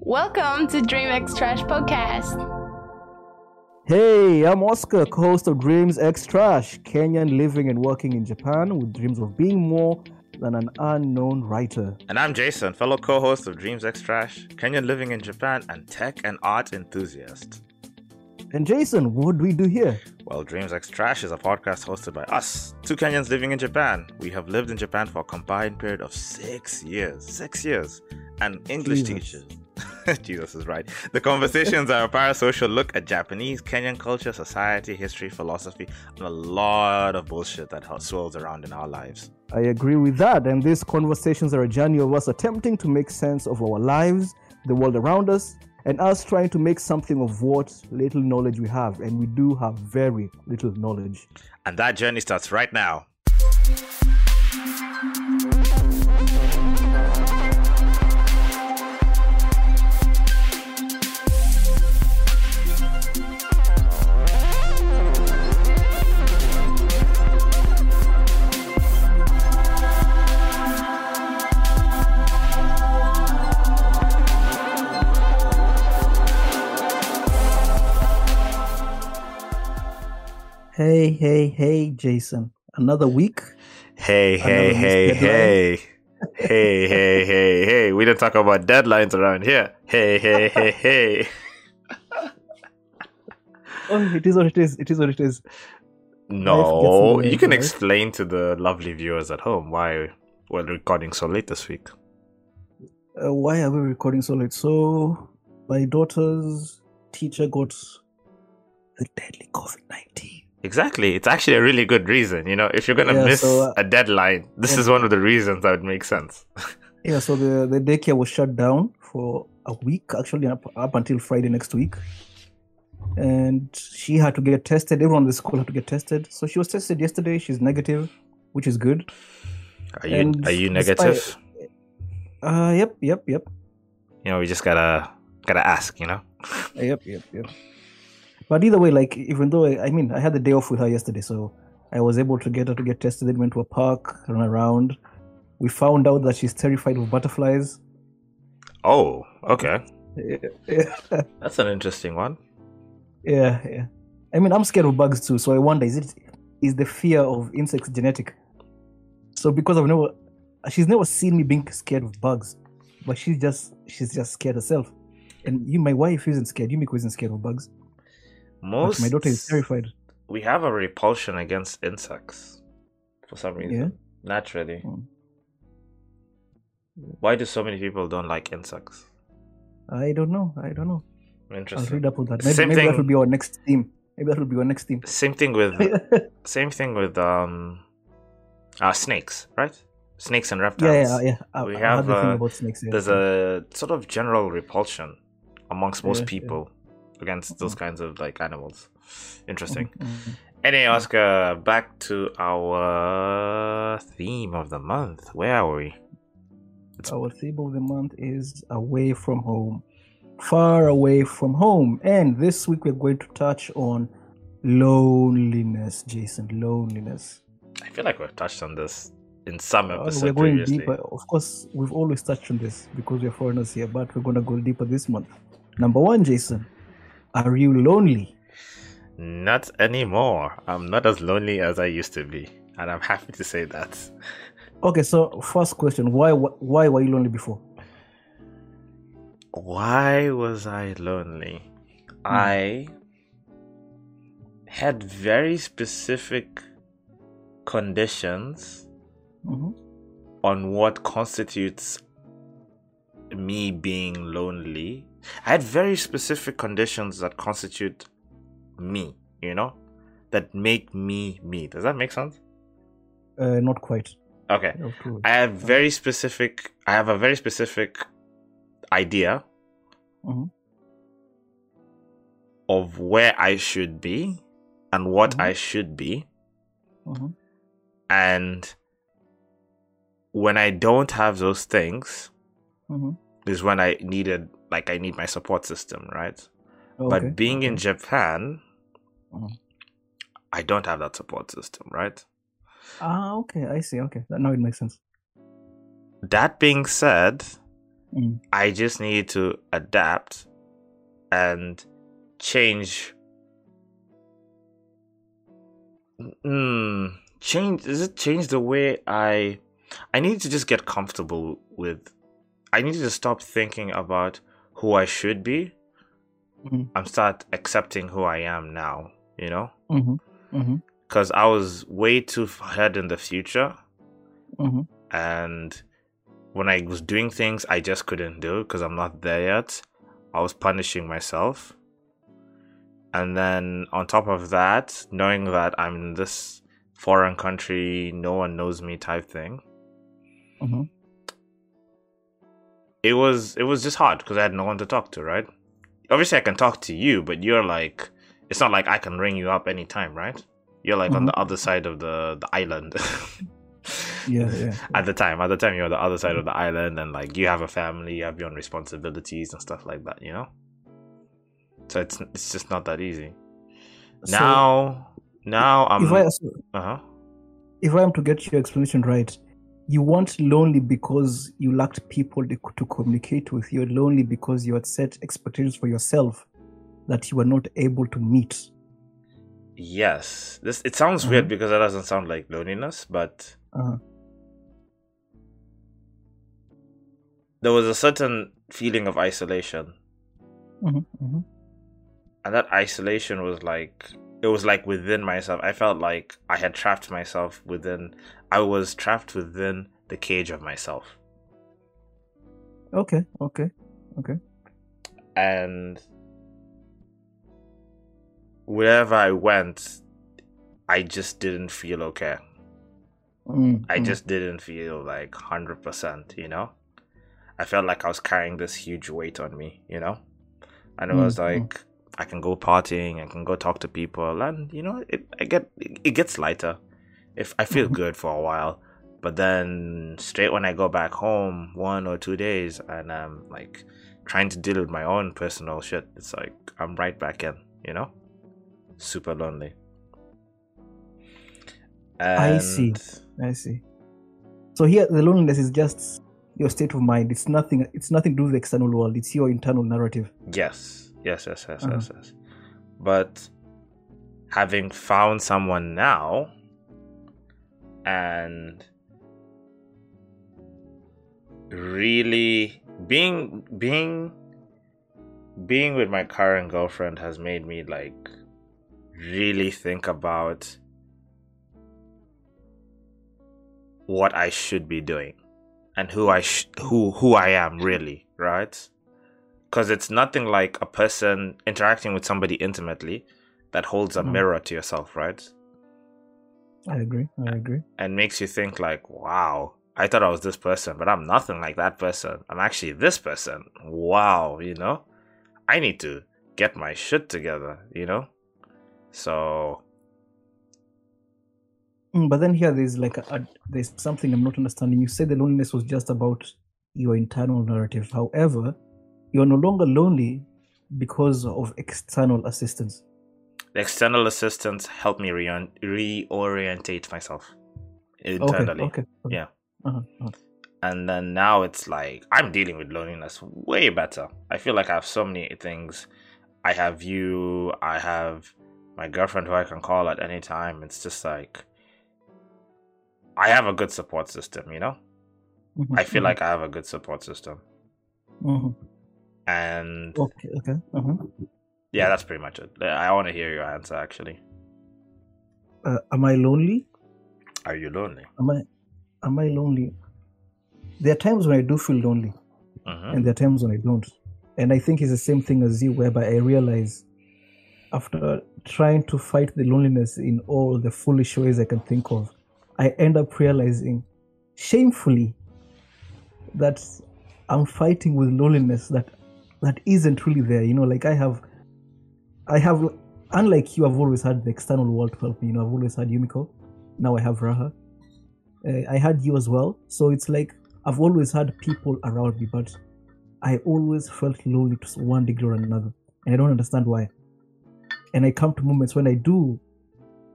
Welcome to Dream X Trash Podcast. Hey, I'm Oscar, co-host of Dreams X Trash, Kenyan living and working in Japan with dreams of being more than an unknown writer. And I'm Jason, fellow co host of Dreams X Trash, Kenyan living in Japan, and tech and art enthusiast. And Jason, what do we do here? Well, Dreams X Trash is a podcast hosted by us, two Kenyans living in Japan. We have lived in Japan for a combined period of six years. Six years. And English Jesus. teachers. Jesus is right. The conversations are a parasocial look at Japanese, Kenyan culture, society, history, philosophy, and a lot of bullshit that swirls around in our lives. I agree with that. And these conversations are a journey of us attempting to make sense of our lives, the world around us, and us trying to make something of what little knowledge we have. And we do have very little knowledge. And that journey starts right now. Hey, hey, hey, Jason. Another week. Hey, hey, Another hey, hey. Hey, hey, hey, hey. We don't talk about deadlines around here. Hey, hey, hey, hey. Oh, it is what it is. It is what it is. No, in the way, you can explain to the lovely viewers at home why we're recording so late this week. Uh, why are we recording so late? So, my daughter's teacher got the deadly COVID 19. Exactly. It's actually a really good reason. You know, if you're going to Yeah, miss so, uh, a deadline, this yeah. is one of the reasons that would make sense. Yeah, so the, the daycare was shut down for a week, actually, up, up until Friday next week. And she had to get tested. Everyone in the school had to get tested. So, she was tested yesterday. She's negative, which is good. Are you And are you despite- negative? Uh, yep, yep, yep. You know, we just gotta gotta ask. You know. Yep, yep, yep. But either way, like even though I, I mean I had the day off with her yesterday, so I was able to get her to get tested. Then went to a park, run around. We found out that she's terrified of butterflies. Oh, okay. Yeah, That's an interesting one. yeah, yeah. I mean I'm scared of bugs too, so I wonder is it is the fear of insects genetic? So because I've never, she's never seen me being scared of bugs, but she's just she's just scared herself. And you, my wife isn't scared. Yumiko isn't scared of bugs. But Most my daughter is terrified. we have a repulsion against insects for some reason. Yeah. Naturally. Mm. Why do so many people don't like insects? I don't know. I don't know. Interesting. I'll read up on that. Maybe, Same maybe thing- that will be our next theme. Maybe that will be our next theme. Same thing with same thing with um uh snakes, right? Snakes and reptiles. yeah, yeah. I, We I have, uh, about snakes. Yeah. There's a sort of general repulsion amongst most Yeah, yeah. people against those kinds of like animals. Interesting. Mhm, mhm. Anyway, Oscar, back to our theme of the month. Where are we? Our theme of the month is away from home, far away from home. And this week we're going to touch on loneliness, Jason. Loneliness. I feel like we've touched on this in some Uh, episode we're going previously. deeper. Of course, we've always touched on this because we're foreigners here, but we're going to go deeper this month. Number one, Jason. Are you lonely? Not anymore. I'm not as lonely as I used to be, and I'm happy to say that. Okay, so first question: Why? Why were you lonely before? Why was I lonely? I had very specific conditions hmm on what constitutes me being lonely. I had very specific conditions that constitute me, you know, that make me me. Does that make sense? Uh, not quite. Okay. I have very specific I have a very specific idea Mhm. of where I should be and what Mhm. I should be Mhm. and when I don't have those things Mhm. is when I needed like I need my support system, right? Okay. But being in. Japan Mhm. I don't have that support system, right? Ah, okay. I see. Okay, that, now it makes sense. That being said, Mm. I just need to adapt and change. Mm, change is it change the way I I need to just get comfortable with I need to stop thinking about who I should be Mhm. and start accepting who I am now, you know? Mm-hmm. Mm-hmm. Because I was way too ahead in the future Mm-hmm. and when I was doing things I just couldn't do because I'm not there yet. I was punishing myself. And then on top of that, knowing that I'm in this foreign country, no one knows me type thing, Mm-hmm. It was it was just hard because I had no one to talk to, right? Obviously I can talk to you, but you're like it's not like I can ring you up anytime, right? You're like on Mhm. the other side of the, the island. Yeah, yeah. at the time. At the time, you're on the other side of the island, and like you have a family, you have your own responsibilities and stuff like that. You know. So it's it's just not that easy. So, now, now I'm. if I uh huh. if I am to get your explanation right, you weren't lonely because you lacked people to, to communicate with. You're lonely because you had set expectations for yourself that you were not able to meet. Yes, this it sounds weird Mhm. because that doesn't sound like loneliness, but Uh-huh. there was a certain feeling of isolation, hmm hmm and that isolation was like it was like within myself. I felt like I had trapped myself within. I was trapped within the cage of myself. Okay, okay. Okay. And wherever I went, I just didn't feel okay. Mm, I mm. just didn't feel like 100%, you know? I felt like I was carrying this huge weight on me, you know? And it Mm, was mm. like, I can go partying, I can go talk to people, and, you know, it, I get, it gets lighter. If I feel Mhm. good for a while. But then straight when I go back home, one or two days, and I'm like trying to deal with my own personal shit, it's like I'm right back in, you know? Super lonely. I see. And- I see. So here, the loneliness is just your state of mind. It's nothing. It's nothing to do with the external world. It's your internal narrative. Yes, yes, yes, yes, Uh-huh. yes, yes. But having found someone now and really being being being with my current girlfriend has made me like really think about what I should be doing and who I sh- who who I am really, right? Cuz it's nothing like a person interacting with somebody intimately that holds a Mhm. mirror to yourself, right? I agree. I agree. and makes you think like, wow, I thought I was this person, but I'm nothing like that person. I'm actually this person. Wow, you know? I need to get my shit together, you know? So Mm, but then here, there's like a, a, there's something I'm not understanding. You said the loneliness was just about your internal narrative. However, you're no longer lonely because of external assistance. the external assistance helped me reon- reorientate myself internally. Okay. okay. Yeah. Uh-huh, uh-huh. And then now it's like I'm dealing with loneliness way better. I feel like I have so many things. I have you, I have my girlfriend who I can call at any time. It's just like I have a good support system, you know? Mhm, I feel mhm, like I have a good support system. mhm. And Okay. Okay. Uh-huh. yeah, that's pretty much it. I want to hear your answer actually. Uh, am I lonely? Are you lonely? Am I? Am I lonely? There are times when I do feel lonely, hmm and there are times when I don't. And I think it's the same thing as you, whereby I realize after trying to fight the loneliness in all the foolish ways I can think of, I end up realizing shamefully that I'm fighting with loneliness that that isn't really there. You know, like I have I have unlike you, I've always had the external world to help me. You know, I've always had Yumiko. Now I have Raha. Uh, I had you as well. So it's like I've always had people around me, but I always felt lonely to one degree or another, and I don't understand why. And I come to moments when I do,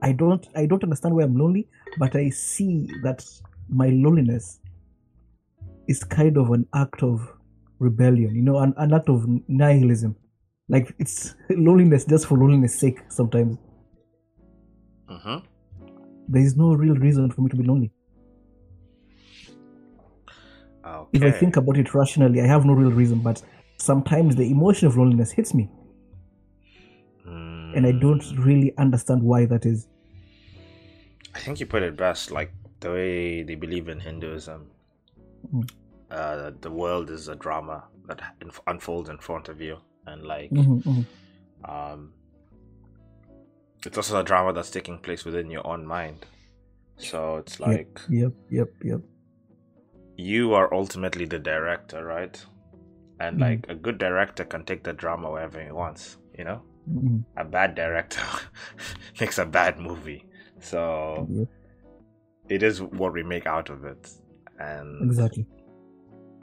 I don't, I don't understand why I'm lonely, but I see that my loneliness is kind of an act of rebellion, you know, an, an act of nihilism. Like it's loneliness just for loneliness' sake sometimes. hmm There is no real reason for me to be lonely. Okay. If I think about it rationally, I have no real reason, but sometimes the emotion of loneliness hits me and I Mm, don't really understand why that is. I think you put it best, like the way they believe in Hinduism. Mm. Uh, the world is a drama that unf- unfolds in front of you, and like, Mhm, mhm. um, it's also a drama that's taking place within your own mind. So it's like Yep, yep, yep. yep. you are ultimately the director, right? And Mhm. like a good director can take the drama wherever he wants, you know. Mhm, A bad director makes a bad movie. So Yep, it is what we make out of it. And exactly.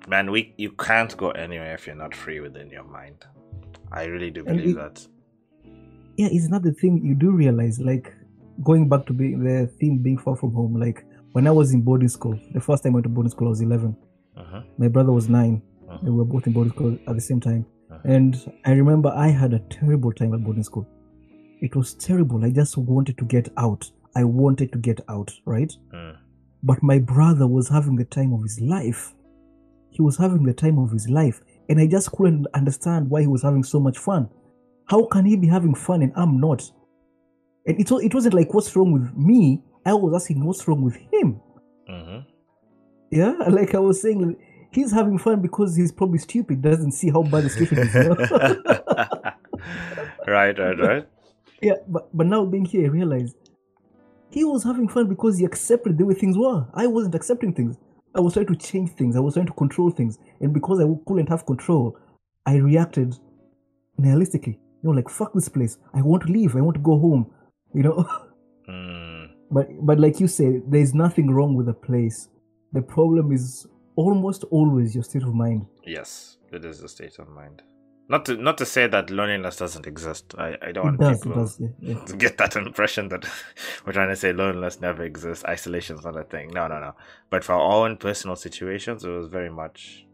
Man, we you can't go anywhere if you're not free within your mind. I really do believe it- that. Yeah, it's not the thing you do realize, like going back to be, the theme being far from home. Like when I was in boarding school, the first time I went to boarding school, I was 11. Uh-huh. My brother was 9 Mhm. and we were both in boarding school at the same time. Mhm. And I remember I had a terrible time at boarding school. It was terrible. I just wanted to get out. I wanted to get out, right? Mm. But my brother was having the time of his life. He was having the time of his life. And I just couldn't understand why he was having so much fun. How can he be having fun and I'm not? And it, it wasn't like, what's wrong with me? I was asking, what's wrong with him? Mhm. Yeah, like I was saying, he's having fun because he's probably stupid, doesn't see how bad the situation is. You know? right, right, right. yeah, but, but now being here, I realize he was having fun because he accepted the way things were. I wasn't accepting things. I was trying to change things. I was trying to control things. And because I couldn't have control, I reacted nihilistically. You know, like, fuck this place. I want to leave. I want to go home. You know? Mm. But but like you say, there's nothing wrong with the place. The problem is almost always your state of mind. Yes, it is a state of mind. Not to not to say that loneliness doesn't exist. I, I don't It want does, people does. Yeah, to get that impression that we're trying to say loneliness never exists, isolation's not a thing. No, no, no. But for our own personal situations, it was very much.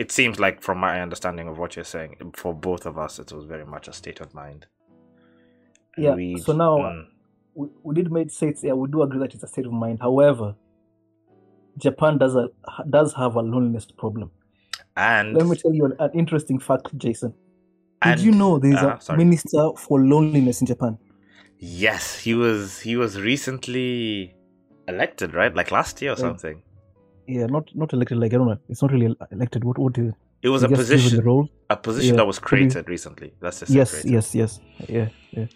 It seems like, from my understanding of what you're saying, for both of us, it was very much a state of mind. And Yeah, we- so now- mm, We, we did make say it's, yeah, we do agree that it's a state of mind. However, Japan does a does have a loneliness problem. And Let me tell you an, an interesting fact, Jason. Did you know there is uh, a sorry. minister for loneliness in Japan? Yes, he was. He was recently elected, right? Like last year or Yeah. something. Yeah, not not elected. Like I don't know. It's not really elected. What what do It was he a position. the role? a position Yeah, that was created recently. That's just Yes, created. yes, yes. Yeah, yeah.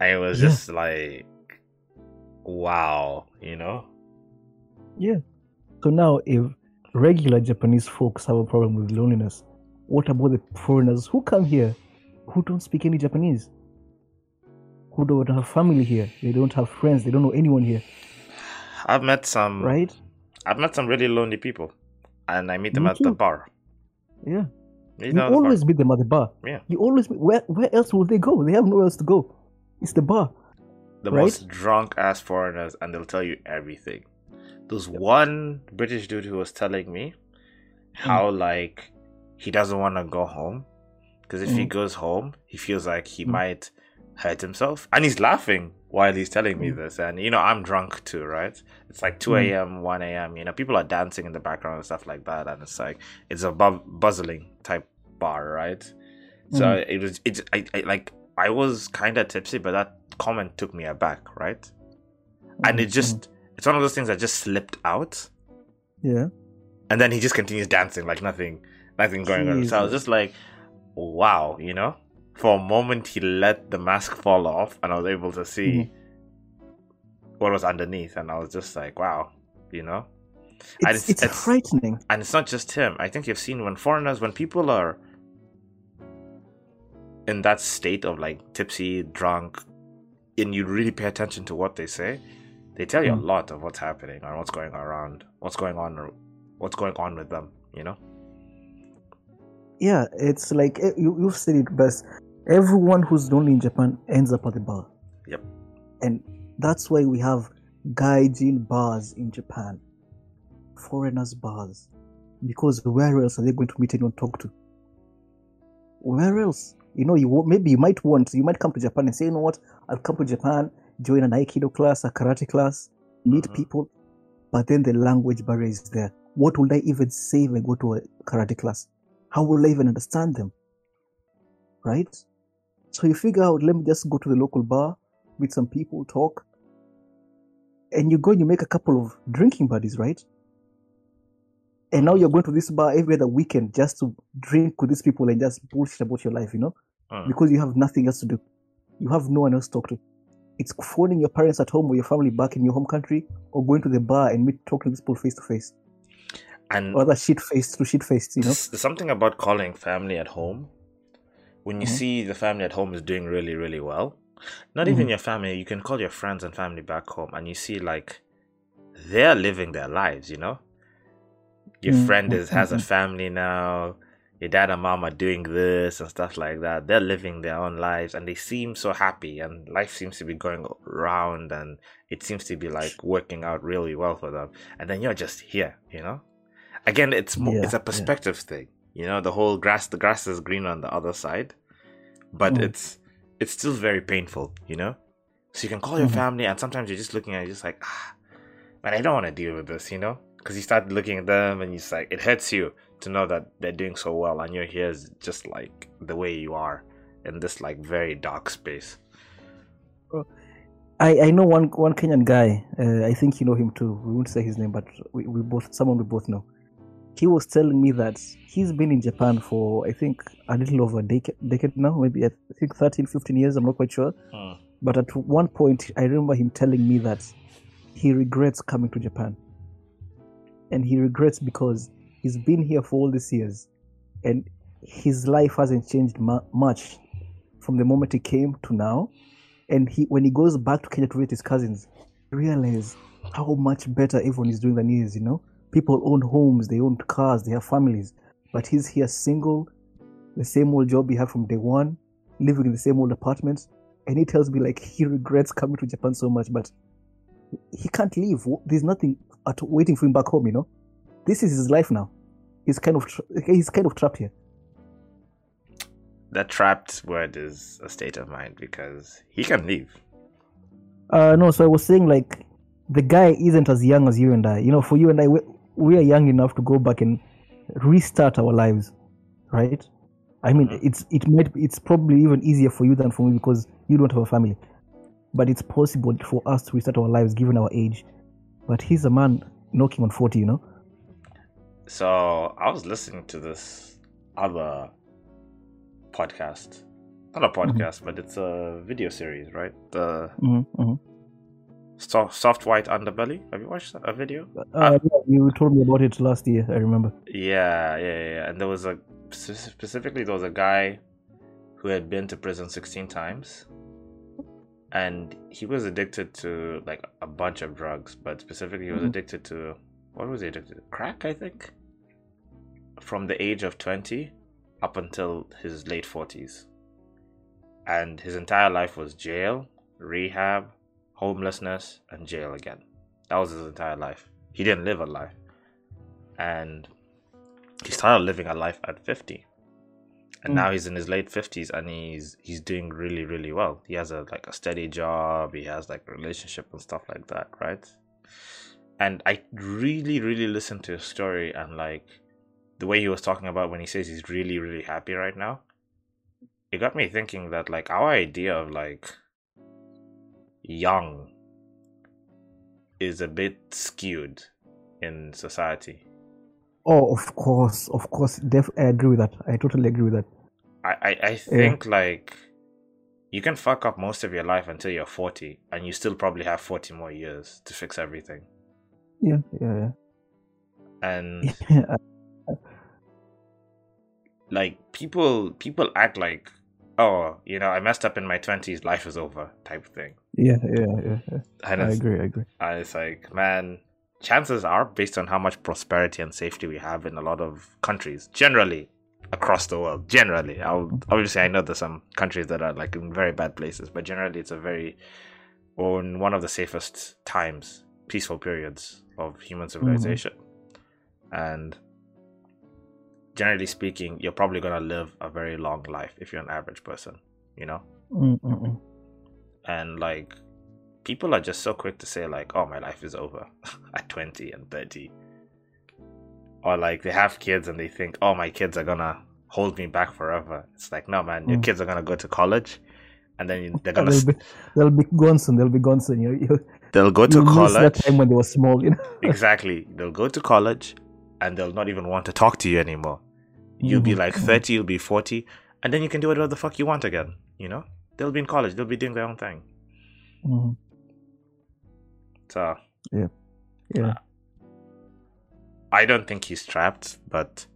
And it was Yeah. just like, wow, you know. Yeah. So now, if regular Japanese folks have a problem with loneliness, what about the foreigners who come here who don't speak any Japanese? Who don't have family here? They don't have friends. They don't know anyone here, I've met some. right? I've met some really lonely people, and I meet them Me at the bar. Yeah. You You know, the always meet them at the bar. Yeah. You always meet, where where else will they go? They have nowhere else to go. It's the bar. the right? most drunk ass foreigners, and they'll tell you everything. There's one British dude who was telling me how like he doesn't want to go home because if he Mm. goes home, he feels like he Mm. might hurt himself, and he's laughing while he's telling me Mm. this. And you know, I'm drunk too, right? It's like two Mm. a.m., one a.m. You know, people are dancing in the background and stuff like that, and it's like it's a bu- buzzing type bar, right? So Mm. it was it I, I like I was kind of tipsy, but that comment took me aback, right? And it Mm, just it's one of those things that just slipped out, yeah. and then he just continues dancing like nothing, nothing going on. So I was just like, wow, you know. For a moment, he let the mask fall off, and I was able to see Mm-hmm. what was underneath, and I was just like, wow, you know. And It's, it's, frightening. and it's not just him. I think you've seen when foreigners, when people are in that state of like tipsy, drunk, and you really pay attention to what they say, they tell you Mm. a lot of what's happening and what's going around, what's going on, or what's going on with them. You know? Yeah, it's like eh, you, you've said it best. Everyone who's lonely in Japan ends up at the bar. Yep. And that's why we have gaijin bars in Japan, foreigners' bars. because where else are they going to meet anyone talk to? Where else? You know, you maybe you might want, you might come to Japan and say, you know what, I'll come to Japan, join an Aikido class, a karate class, meet Mhm. people, but then the language barrier is there. What will I even say if I go to a karate class? How will I even understand them? Right? So you figure out, let me just go to the local bar, meet some people, talk, and you go and you make a couple of drinking buddies, right? And now you're going to this bar every other weekend just to drink with these people and just bullshit about your life, you know? Mm. Because you have nothing else to do. You have no one else to talk to. It's phoning your parents at home or your family back in your home country or going to the bar and meet talking to people face to face. And Or other shit faced to shit faced, you know? There's, something about calling family at home. When you Mhm. see the family at home is doing really, really well, not even your family, you can call your friends and family back home and you see like they're living their lives, you know? Your Mm, friend mm, is has a mm, mm. family now, your dad and mom are doing this and stuff like that. They're living their own lives and they seem so happy and life seems to be going round and it seems to be like working out really well for them. And then you're just here, you know? Again, it's more, it's Yeah, a yeah. perspective thing. You know, the whole grass the grass is green on the other side. But Mm. it's it's still very painful, you know? So you can call your Mhm. family and sometimes you're just looking at it just like, ah, man, I don't want to deal with this, you know? Because you start looking at them and it's like it hurts you to know that they're doing so well and you're here is just like the way you are in this like very dark space. I, I know one one Kenyan guy. Uh, I think you know him too. We won't say his name, but we, we both someone we both know. He was telling me that he's been in Japan for I think a little over a decade, decade now, maybe I think 13, 15 years. I'm not quite sure. Mm. But at one point, I remember him telling me that he regrets coming to Japan, and he regrets because he's been here for all these years, and his life hasn't changed mu- much from the moment he came to now. And he, when he goes back to Kenya to visit his cousins, realize how much better everyone is doing than he is. You know, people own homes, they own cars, they have families, but he's here single, the same old job he had from day one, living in the same old apartment. And he tells me like he regrets coming to Japan so much, but he can't leave. There's nothing at, waiting for him back home. You know, this is his life now. He's kind of tra- he's kind of trapped here. That trapped word is a state of mind because he can leave. Uh, no, so I was saying like the guy isn't as young as you and I. You know, for you and I, we, we are young enough to go back and restart our lives, right? I mean, Mhm. it's it might it's probably even easier for you than for me because you don't have a family, but it's possible for us to restart our lives given our age. But he's a man knocking on forty, you know. So I was listening to this other podcast. Not a podcast, but it's a video series, right? The Mm-hmm, mm-hmm. soft, soft white underbelly. Have you watched a video? Uh, yeah, you told me about it last year. I remember. Yeah, yeah, yeah. And there was a specifically there was a guy who had been to prison sixteen times, and he was addicted to like a bunch of drugs, but specifically he was Mhm. addicted to what was he addicted to? Crack, I think. From the age of twenty up until his late forties, and his entire life was jail, rehab, homelessness, and jail again. That was his entire life. He didn't live a life, and he started living a life at 50 and Mm. now he's in his late 50s and he's he's doing really really well he has a like a steady job he has like a relationship and stuff like that right and i really really listened to his story and like the way he was talking about when he says he's really really happy right now it got me thinking that like our idea of like young is a bit skewed in society Oh, of course, of course. Def- I agree with that. I totally agree with that. I, I, I think like you can fuck up most of your life until you're 40 and you still probably have 40 more years to fix everything Yeah, yeah, and yeah. like people people act like oh you know i messed up in my 20s life is over type of thing yeah, yeah, yeah, yeah. and I agree. I agree. and it's like man chances are based on how much prosperity and safety we have in a lot of countries generally across the world generally I'll, mm-hmm. obviously i know there's some countries that are like in very bad places but generally it's a very or one of the safest times peaceful periods of human civilization and generally speaking, you're probably gonna live a very long life if you're an average person, you know. Mm, mm, mm. And like, people are just so quick to say like, "Oh, my life is over" at twenty and thirty, or like they have kids and they think, "Oh, my kids are gonna hold me back forever." It's like, no, man, your Mm. kids are gonna go to college, and then they're gonna They'll be, they'll be gone soon. They'll be gone soon. They'll go to you miss that college. time when they were small. You know. exactly, they'll go to college, and they'll not even want to talk to you anymore. You'll be Mhm, like mhm. 30, you'll be 40, and then you can do whatever the fuck you want again, you know? They'll be in college, they'll be doing their own thing. Mhm. So, Yeah. Yeah. I don't think he's trapped, but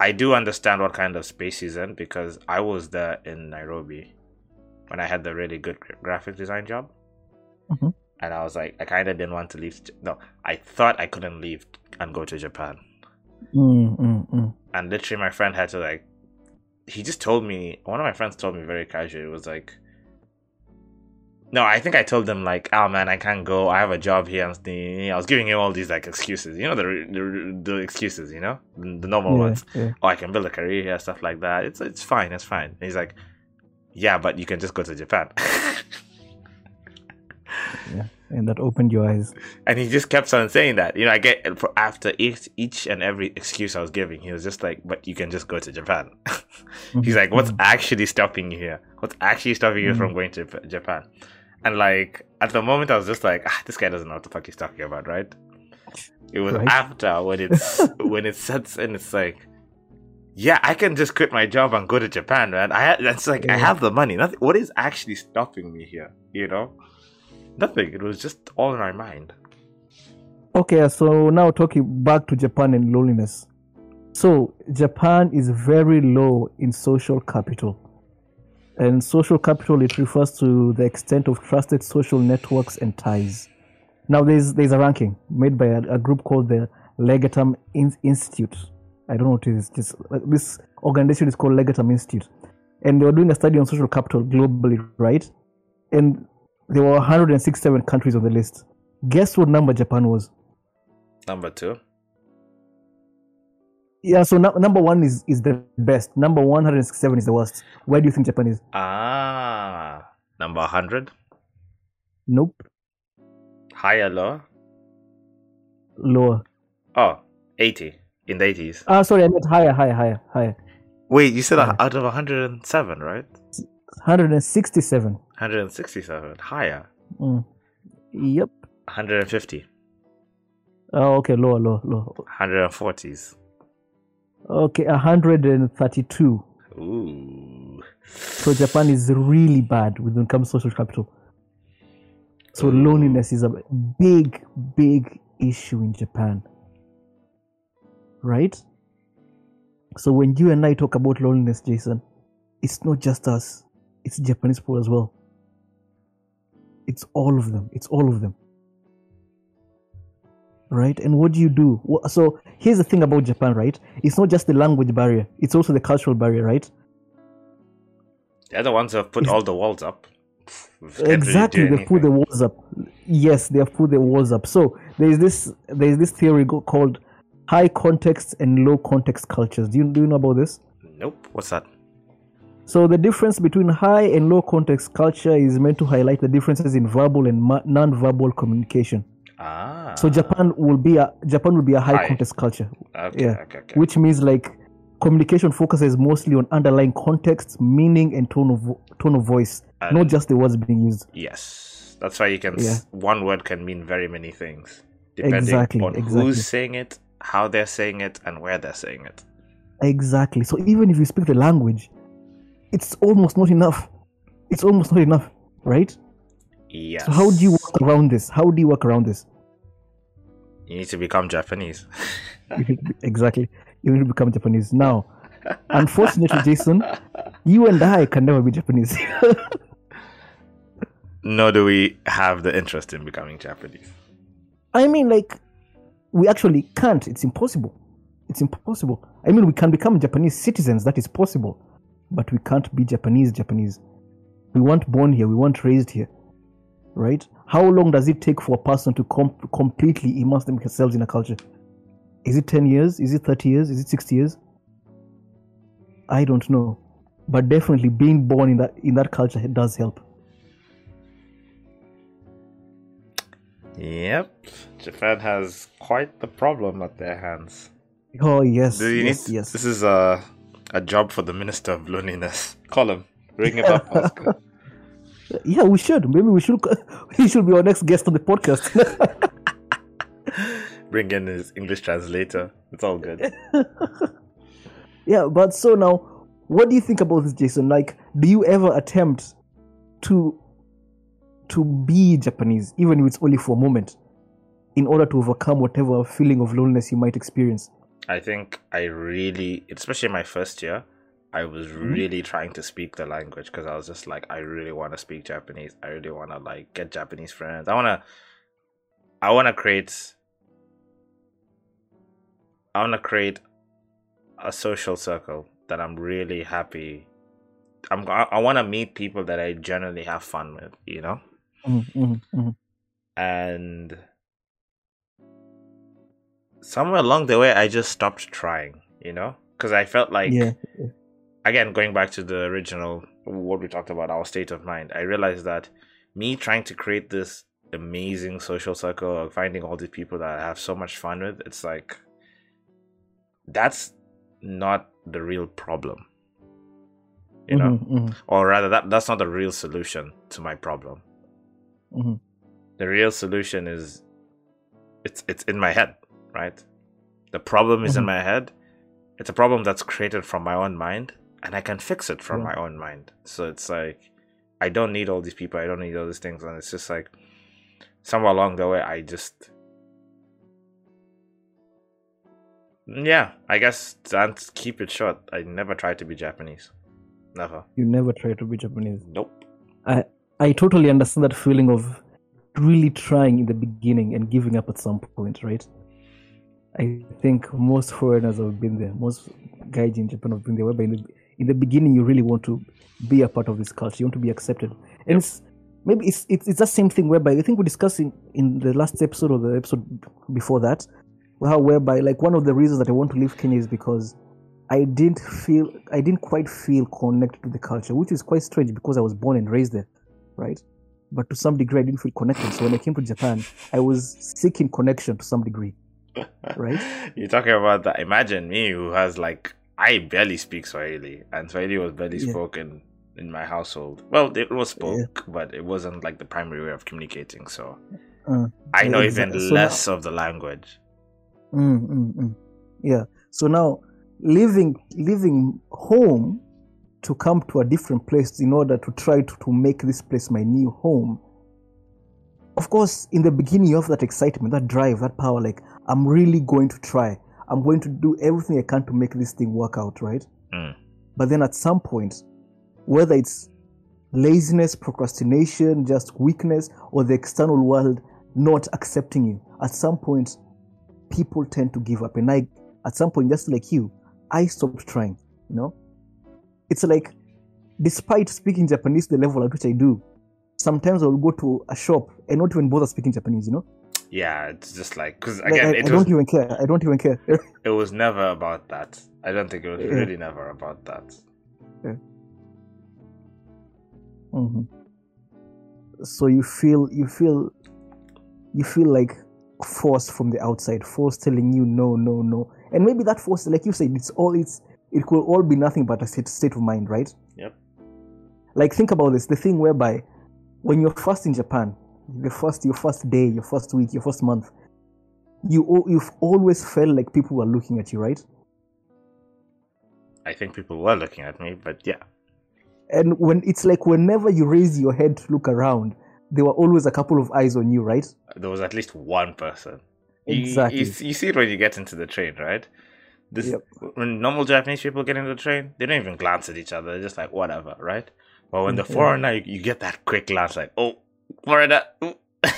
I do understand what kind of space he's in because I was there in Nairobi when I had the really good graphic design job. Mhm. And I was like, I kind of didn't want to leave. No, I thought I couldn't leave and go to Japan. Mm, mm, mm. and literally my friend had to like he just told me one of my friends told me very casually it was like no i think i told them like oh man i can't go i have a job here and the- i was giving him all these like excuses you know the the, the excuses you know the, the normal Yeah, ones yeah. oh i can build a career here stuff like that it's it's fine it's fine and he's like yeah but you can just go to japan And that opened your eyes. and he just kept on saying that. You know i get for after each each and every excuse i was giving he was just like but you can just go to japan. Mm-hmm. He's like what's mm-hmm. actually stopping you here? What's actually stopping you from mm-hmm. going to Jap- japan? And like at the moment i was just like ah, this guy doesn't know what the fuck he's talking about right? It was Right. after when it's when it sets in it's like yeah i can just quit my job and go to japan man. I that's like i have the money. Nothing what is actually stopping me here? You know nothing it was just all in my mind Okay, so now talking back to Japan and loneliness. So Japan is very low in social capital. And social capital it refers to the extent of trusted social networks and ties. Now there's there's a ranking made by a, a group called the Legatum In- Institute. I don't know what it is. This this organization is called Legatum Institute, and they were doing a study on social capital globally, right? And there were 167 countries on the list. Guess what number Japan was? number two Yeah, so nu- number one is is the best. Number 167 is the worst. Where do you think Japan is? Ah, number 100. Nope, Higher, lower? lower. Oh, 80. In the 80s. Ah, sorry, I meant higher, higher, higher, higher. Wait, you said Higher. out of 107, right? 167. 167. Higher. Mm. Yep. 150. Oh, okay, lower, lower, lower. 140s. Okay, 132. Ooh. So Japan is really bad when it comes to social capital. So Ooh. loneliness is a big, big issue in Japan. Right? So when you and I talk about loneliness, Jason, it's not just us, it's Japanese people as well. It's all of them. It's all of them. Right? And what do you do? So here's the thing about Japan, right? It's not just the language barrier, it's also the cultural barrier, right? They're the ones who have put Is- all the walls up. Can't really do exactly they put the walls up yes they have put the walls up so there's this there's this theory called high context and low context cultures do you, do you know about this Nope. What's that? So the difference between high and low context culture is meant to highlight the differences in verbal and ma- non-verbal communication Ah. so japan will be a japan will be a high, High. context culture Okay, yeah. okay, okay. which means like communication focuses mostly on underlying context meaning and tone of vo- tone of voice And- not just the words being used Yes, that's why you can. Yeah. s One word can mean very many things, depending Exactly, on exactly. who's saying it, how they're saying it, and where they're saying it. Exactly. So even if you speak the language, it's almost not enough. It's almost not enough, right? Yes. So how do you work around this? How do you work around this? You need to become Japanese. You need to- exactly. You need to become Japanese. Now, unfortunately, Jason, you and I can never be Japanese. Nor do we have the interest in becoming Japanese. I mean, like, we actually can't. It's impossible. It's impossible. I mean, we can become Japanese citizens. That is possible, but we can't be Japanese. Japanese. We weren't born here. We weren't raised here, right? How long does it take for a person to com- completely immerse themselves in a culture? Is it ten years? Is it thirty years? Is it sixty years? I don't know, but definitely being born in that in that culture does help. Yep, Japan has quite the problem at their hands. Oh yes, Do you yes, need? yes. This is a a job for the minister of loneliness. Call him. Ring him up. Yeah, we should. Maybe we should. He should be our next guest on the podcast. Bring in his English translator. It's all good. yeah, but so now, what do you think about this, Jason? Like, do you ever attempt to to be Japanese, even if it's only for a moment, in order to overcome whatever feeling of loneliness you might experience? I think I really, especially my first year, I was really trying to speak the language because I was just like, I really want to speak Japanese. I really want to like get Japanese friends. I want to, I want to create, I want to create a social circle that I'm really happy. I'm, I, I want to meet people that I generally have fun with, you know? Mhm, mhm, mhm. and somewhere along the way i just stopped trying you know? Because i felt like yeah, again going back to the original what we talked about our state of mind i realized that me trying to create this amazing social circle of finding all these people that i have so much fun with it's like that's not the real problem. You know? Mhm, mhm, or rather that that's not the real solution to my problem. Mhm. the real solution is it's it's in my head right? The problem is in Mhm. my head. It's a problem that's created from my own mind and i can fix it from my own mind. So it's like i don't need all these people i don't need all these things and it's just like somewhere along the way i just yeah i guess to ans- keep it short. I never tried to be japanese. Never. You never try to be Japanese. nope. I I totally understand that feeling of really trying in the beginning and giving up at some point, right? I think most foreigners have been there. Most guys in Japan have been there. Whereby in the, in the beginning, you really want to be a part of this culture. You want to be accepted, and it's maybe it's it's, it's that same thing. Whereby I think we discussed in, in the last episode or the episode before that, how whereby like one of the reasons that I want to leave Kenya is because I didn't feel I didn't quite feel connected to the culture, which is quite strange because I was born and raised there, right? But to some degree, I didn't feel connected. So when I came to Japan, I was seeking connection to some degree. Right. You're talking about that. Imagine me who has like I barely speak Swahili, and Swahili was barely Yeah. spoken in my household. Well, it was spoke, but it wasn't like the primary way of communicating. So Uh, I know exa- even so now- less of the language. Mm, mm, mm. Yeah. So now leaving leaving home to come to a different place in order to try to, to make this place my new home. Of course, in the beginning you have that excitement, that drive, that power, like I'm really going to try. I'm going to do everything I can to make this thing work out, right? Mm. But then at some point, whether it's laziness, procrastination, just weakness, or the external world not accepting you, at some point, people tend to give up. And I, at some point, just like you, I stopped trying. You know, it's like, despite speaking Japanese the level at which I do, sometimes I will go to a shop and not even bother speaking Japanese. You know, Yeah, it's just like because like, again, I, it I was don't even care. I don't even care. it was never about that. I don't think it was Yeah. really never about that. hmm So you feel you feel you feel like force from the outside, force telling you no, no, no, and maybe that force, like you said, it's all it's it could all be nothing but a state, state of mind, right? Yep. Like think about this: the thing whereby when you're first in Japan, the first your first day, your first week, your first month, you you've always felt like people were looking at you, right? I think people were looking at me, but yeah, And when it's like whenever you raise your head to look around, there were always a couple of eyes on you, right? there was at least one person. Exactly. You, you see it when you get into the train, right? This Yep. when normal Japanese people get into the train, they don't even glance at each other. They're just like whatever, right? But when the foreigner, you, you get that quick glance, like oh, ooh."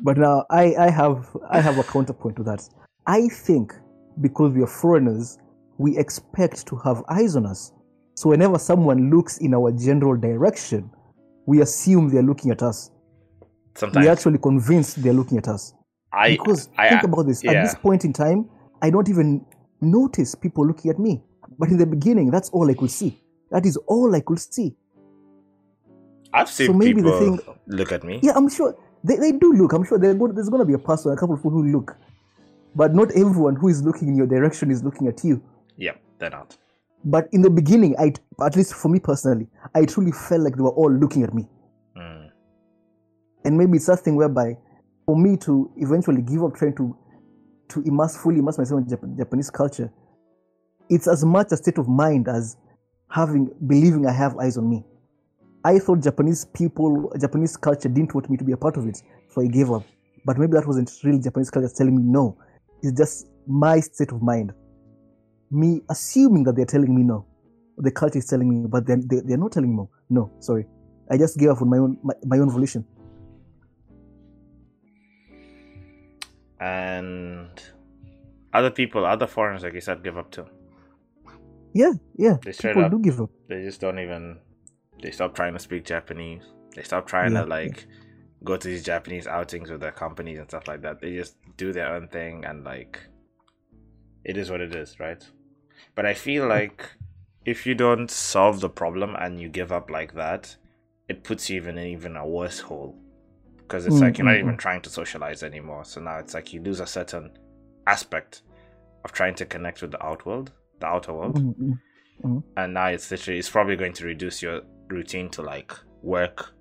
But now I, I have I have a counterpoint to that. I think because we are foreigners, we expect to have eyes on us. So whenever someone looks in our general direction, we assume they're looking at us. Sometimes We're actually convinced they're looking at us. I because I think about this. At this point in time, I don't even notice people looking at me. But in the beginning, that's all I could see. That is all I could see. I've seen So maybe the people thing- look at me. Yeah, I'm sure they, they do look. I'm sure go- there's going to be a person, a couple of people who look. But not everyone who is looking in your direction is looking at you. Yeah, they're not. But in the beginning, I, at least for me personally, I truly felt like they were all looking at me. Mm. and maybe it's that thing whereby for me to eventually give up trying to to immerse fully immerse myself in Jap- Japanese culture, it's as much a state of mind as having believing I have eyes on me. I thought Japanese people, Japanese culture didn't want me to be a part of it, so I gave up. But maybe that wasn't really Japanese culture telling me no. It's just my state of mind. Me assuming that they're telling me no. The culture is telling me, but then they, they're not telling me no. No, sorry. I just gave up on my own my, my own volition. And other people, other foreigners, like you said, give up too. Yeah, yeah. They straight People up- do give up. They just don't even. They stop trying to speak Japanese. They stop trying Yeah, to like go to these Japanese outings with their companies and stuff like that. They just do their own thing and like. It is what it is, right? But I feel like if you don't solve the problem and you give up like that, it puts you even in even a worse hole. Because it's Mm, like you're not even trying to socialize anymore. So now it's like you lose a certain aspect of trying to connect with the outworld, the outer world Mm, mm. and now it's literally it's probably going to reduce your routine to like work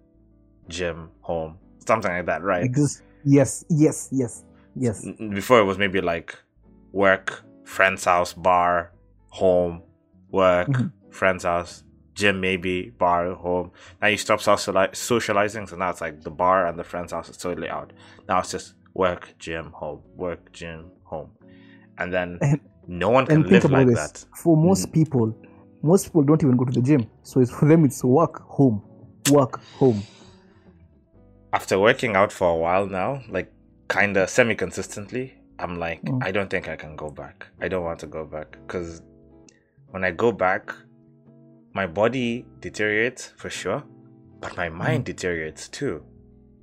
gym home something like that right Yes, yes, yes, yes. Before it was maybe like work friend's house bar home work Mhm. friend's house gym maybe bar home now you stop sociali- socializing so now it's like the bar and the friend's house is totally out now it's just work gym home work gym home and then And- no one can live about like this. that For most Mm. people, most people don't even go to the gym. So it's for them it's work, home, work, home. after working out for a while now, like kind of semi consistently, I'm like, Mm. I don't think I can go back. I don't want to go back because when I go back, my body deteriorates for sure, but my mind deteriorates too.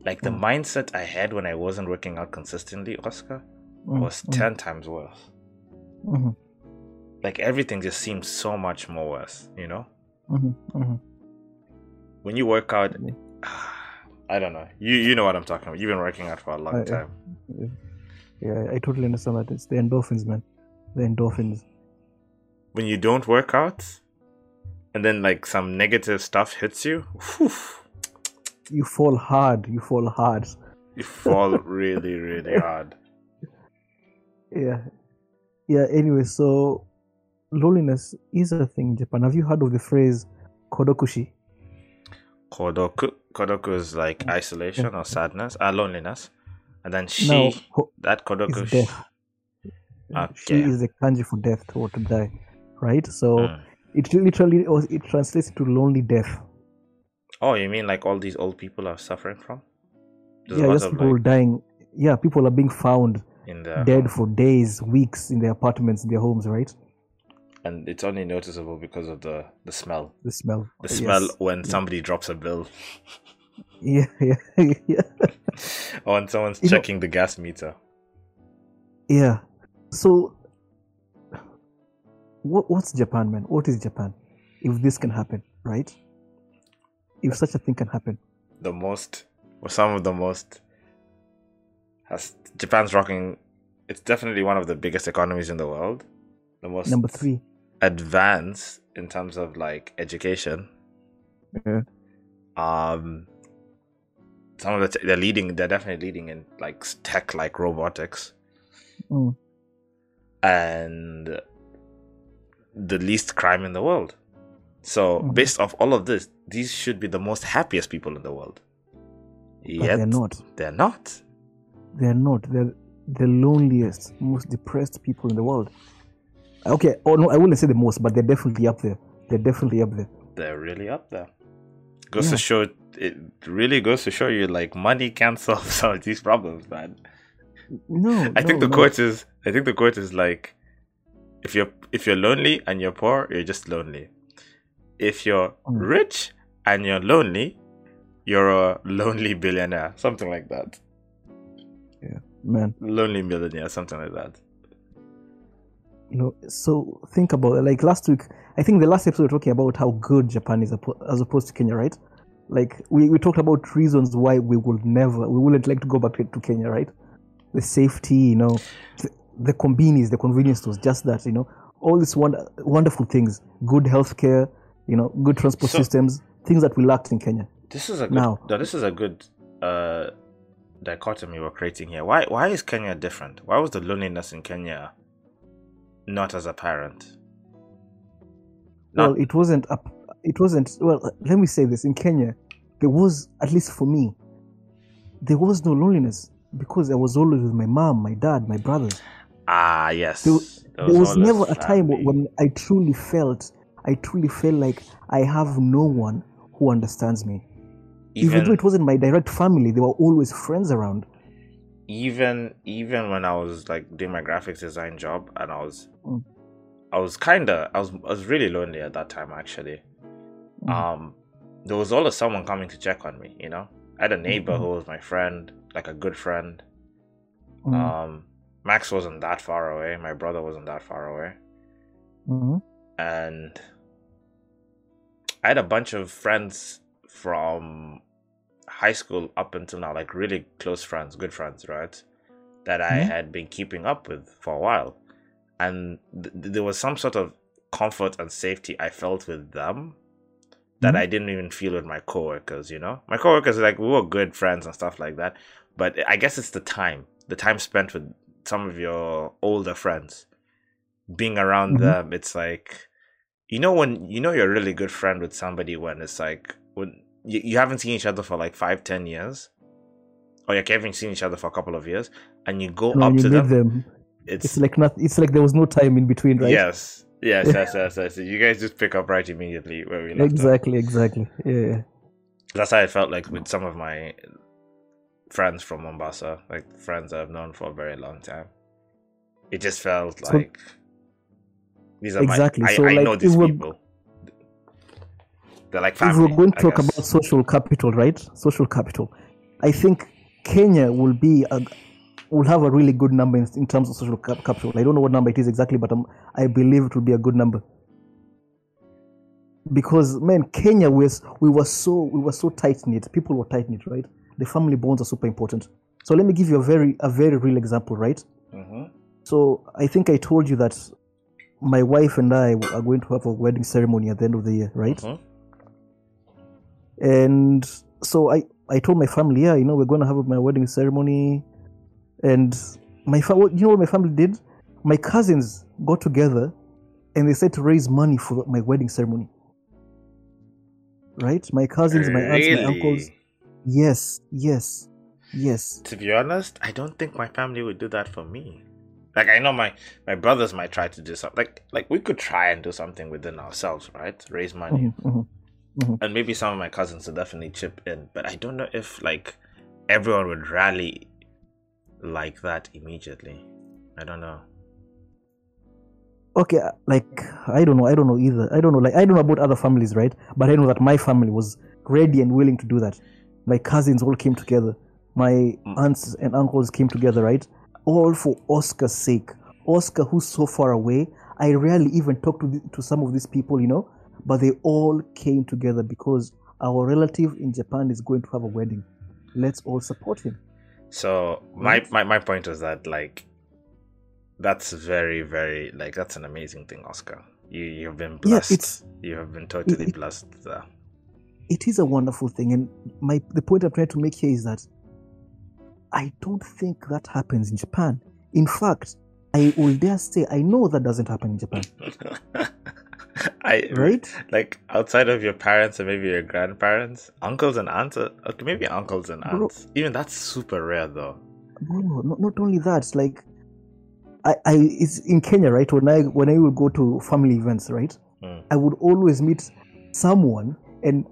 Like the Mm. mindset I had when I wasn't working out consistently, Oscar, Mm, was mm, 10 times worse. mhm, Like everything just seems so much more worse, you know? mhm, mhm. When you work out, I don't know. You you know what I'm talking about. You've been working out for a long I- time. Yeah, I totally understand that. It's the endorphins, man. The endorphins. when you don't work out and then like some negative stuff hits you, whew, You fall hard. You fall hard. you fall really, really hard. Yeah. Yeah, anyway, so loneliness is a thing in Japan. Have you heard of the phrase kodokushi? Kodoku. Kodoku is like isolation or sadness, uh, loneliness. And then she, Now, ho- that Kodoku. is death. She is the kanji for death or to die, right? So Mm. it literally or it translates to lonely death. Oh, you mean like all these old people are suffering from? There's yeah, just people like dying. Yeah, people are being found dead for days, weeks in their apartments, in their homes, right? And it's only noticeable because of the the smell. The smell. The Yes. smell when somebody drops a bill Yeah, yeah, yeah. or when someone's You know- checking the gas meter. Yeah. So, what, what's Japan, man? What is Japan? If this can happen, right? If such a thing can happen. the most or some of the most has Japan's rocking it's definitely one of the biggest economies in the world. The most Number three. Advanced in terms of like education. Yeah. Um some of the they're leading they're definitely leading in like tech like robotics Mm. and the least crime in the world. So Mhm. based off all of this, these should be the most happiest people in the world. But Yet they're not. They're not. They're not. They're the loneliest, most depressed people in the world. Okay. Oh no, I wouldn't say the most, but they're definitely up there. They're definitely up there. they're really up there. Goes Yeah. to show it really goes to show you like money can't solve some of these problems, man. No. I think the no. quote is I think the quote is like if you're if you're lonely and you're poor, you're just lonely. If you're Mm. rich and you're lonely, you're a lonely billionaire. Something like that. Yeah. Man. Lonely millionaire, something like that. You know, so think about it. Like last week, I think the last episode we were talking about how good Japan is as opposed to Kenya, right? Like we, we talked about reasons why we would never, we wouldn't like to go back to, to Kenya, right? The safety, you know, the, the convenience, the convenience was just that, you know, all these wonder, wonderful things, good healthcare, you know, good transport So- systems, things that we lacked in Kenya. This is a good. Now- No, this is a good uh, dichotomy we're creating here. Why? Why is Kenya different? Why was the loneliness in Kenya not as apparent? Not- well, it wasn't up. It wasn't. Well, let me say this: in Kenya, there was, at least for me, there was no loneliness because I was always with my mom, my dad, my brothers. Ah, yes. There, There was always never a time family. when I truly felt, I truly felt like I have no one who understands me. Even, even though it wasn't my direct family, there were always friends around. Even even when I was like doing my graphics design job and I was Mm. I was kinda I was I was really lonely at that time actually. Mm. Um there was always someone coming to check on me, you know? I had a neighbor Mhm. who was my friend, like a good friend. Mm, Um Max wasn't that far away, my brother wasn't that far away. mhm, And I had a bunch of friends from high school up until now, like really close friends, good friends, right? That I Mhm. had been keeping up with for a while. And th- th- there was some sort of comfort and safety I felt with them that Mhm. I didn't even feel with my coworkers, you know? My coworkers, like, we were good friends and stuff like that. But I guess it's the time, the time spent with some of your older friends, being around Mhm. them. It's like, you know, when you know you're a really good friend with somebody when it's like, when you, you haven't seen each other for like five, ten years, or you haven't seen each other for a couple of years, and you go And up you to them, them, it's, it's like not. It's like there was no time in between, right? yes, yes, yes, yes, yes. You guys just pick up right immediately where we left off. Exactly. Exactly. Yeah. that's how I felt like with some of my friends from Mombasa, like friends I've known for a very long time. It just felt So- like these are Exactly. my. I, So, I like, know these we're- people. They're like if we're going to I talk guess. about social capital, right? Social capital. I think Kenya will be a, will have a really good number in, in terms of social cap- capital. I don't know what number it is exactly, but um, I believe it will be a good number. Because man, Kenya was we were so we were so tight knit. People were tight knit, right? The family bonds are super important. So let me give you a very a very real example, right? Mhm. So I think I told you that my wife and I are going to have a wedding ceremony at the end of the year, right? Mhm. And so I I told my family, yeah, you know, we're gonna have my wedding ceremony, and my fa- you know what my family did? My cousins got together, and they said to raise money for my wedding ceremony. Right, my cousins, my aunts, my uncles. Yes, yes, yes. To be honest, I don't think my family would do that for me. Like I know my my brothers might try to do something. Like like we could try and do something within ourselves, right? Raise money. Mhm, mhm. and maybe some of my cousins will definitely chip in but i don't know if like everyone would rally like that immediately i don't know Okay, uh, like I don't know, I don't know either. I don't know, like I don't know about other families, right? But I know that my family was ready and willing to do that. My cousins all came together. My Mm. aunts and uncles came together, right? All for Oscar's sake. Oscar, who's so far away. I rarely even talk to the, to some of these people, you know, but they all came together because our relative in Japan is going to have a wedding. Let's all support him. so my, my my point was that like that's very very like that's an amazing thing oscar. You you've been blessed. it's- you have been totally it- blessed there. it is a wonderful thing and my the point i'm trying to make here is that i don't think that happens in japan. In fact i will dare say i know that doesn't happen in japan i right? like outside of your parents and maybe your grandparents uncles and aunts okay maybe uncles and Bro. aunts. Even that's super rare though. No not, not only that like i i it's in kenya right? When i when i would go to family events right? Mm. i would always meet someone and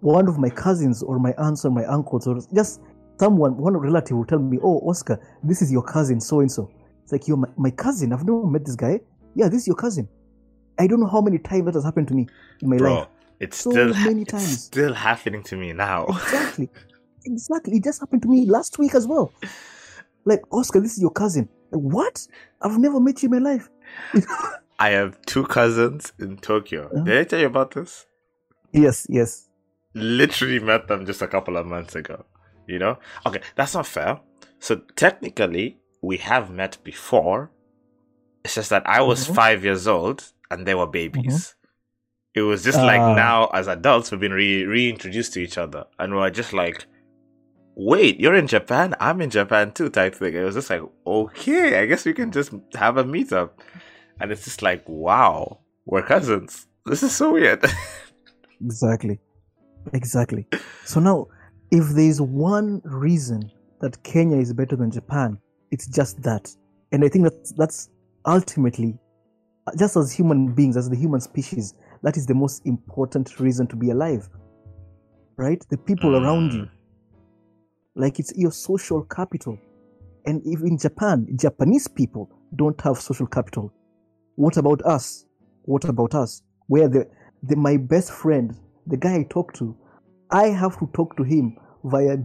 one of my cousins or my aunts or my uncles or just someone one relative will tell me oh oscar this is your cousin so and so it's like you're my, my cousin? I've never met this guy. Yeah this is your cousin i don't know how many times that has happened to me in my bro life it's So still many it's still happening to me now exactly exactly it just happened to me last week as well like oscar this is your cousin Like, what i've never met you in my life I have two cousins in Tokyo. Uh-huh. Did I tell you about this? Yes, yes. Literally met them just a couple of months ago. You know? Okay, that's not fair. So technically, we have met before. It's just that I was Mhm. five years old and they were babies. It was just like Ah. now, as adults, we've been re- reintroduced to each other, and we're just like, "Wait, you're in Japan? I'm in Japan too." Type thing. It was just like, okay, I guess we can just have a meetup, and it's just like, wow, we're cousins. This is so weird. Exactly. Exactly. So now, if there's one reason that Kenya is better than Japan, it's just that. And I think that's that's ultimately, just as human beings, as the human species, that is the most important reason to be alive. Right? The people around you. Mm. Like it's your social capital. And if in Japan, Japanese people don't have social capital, what about us? What about us? Where the, the my best friend, the guy I talk to, I have to talk to him via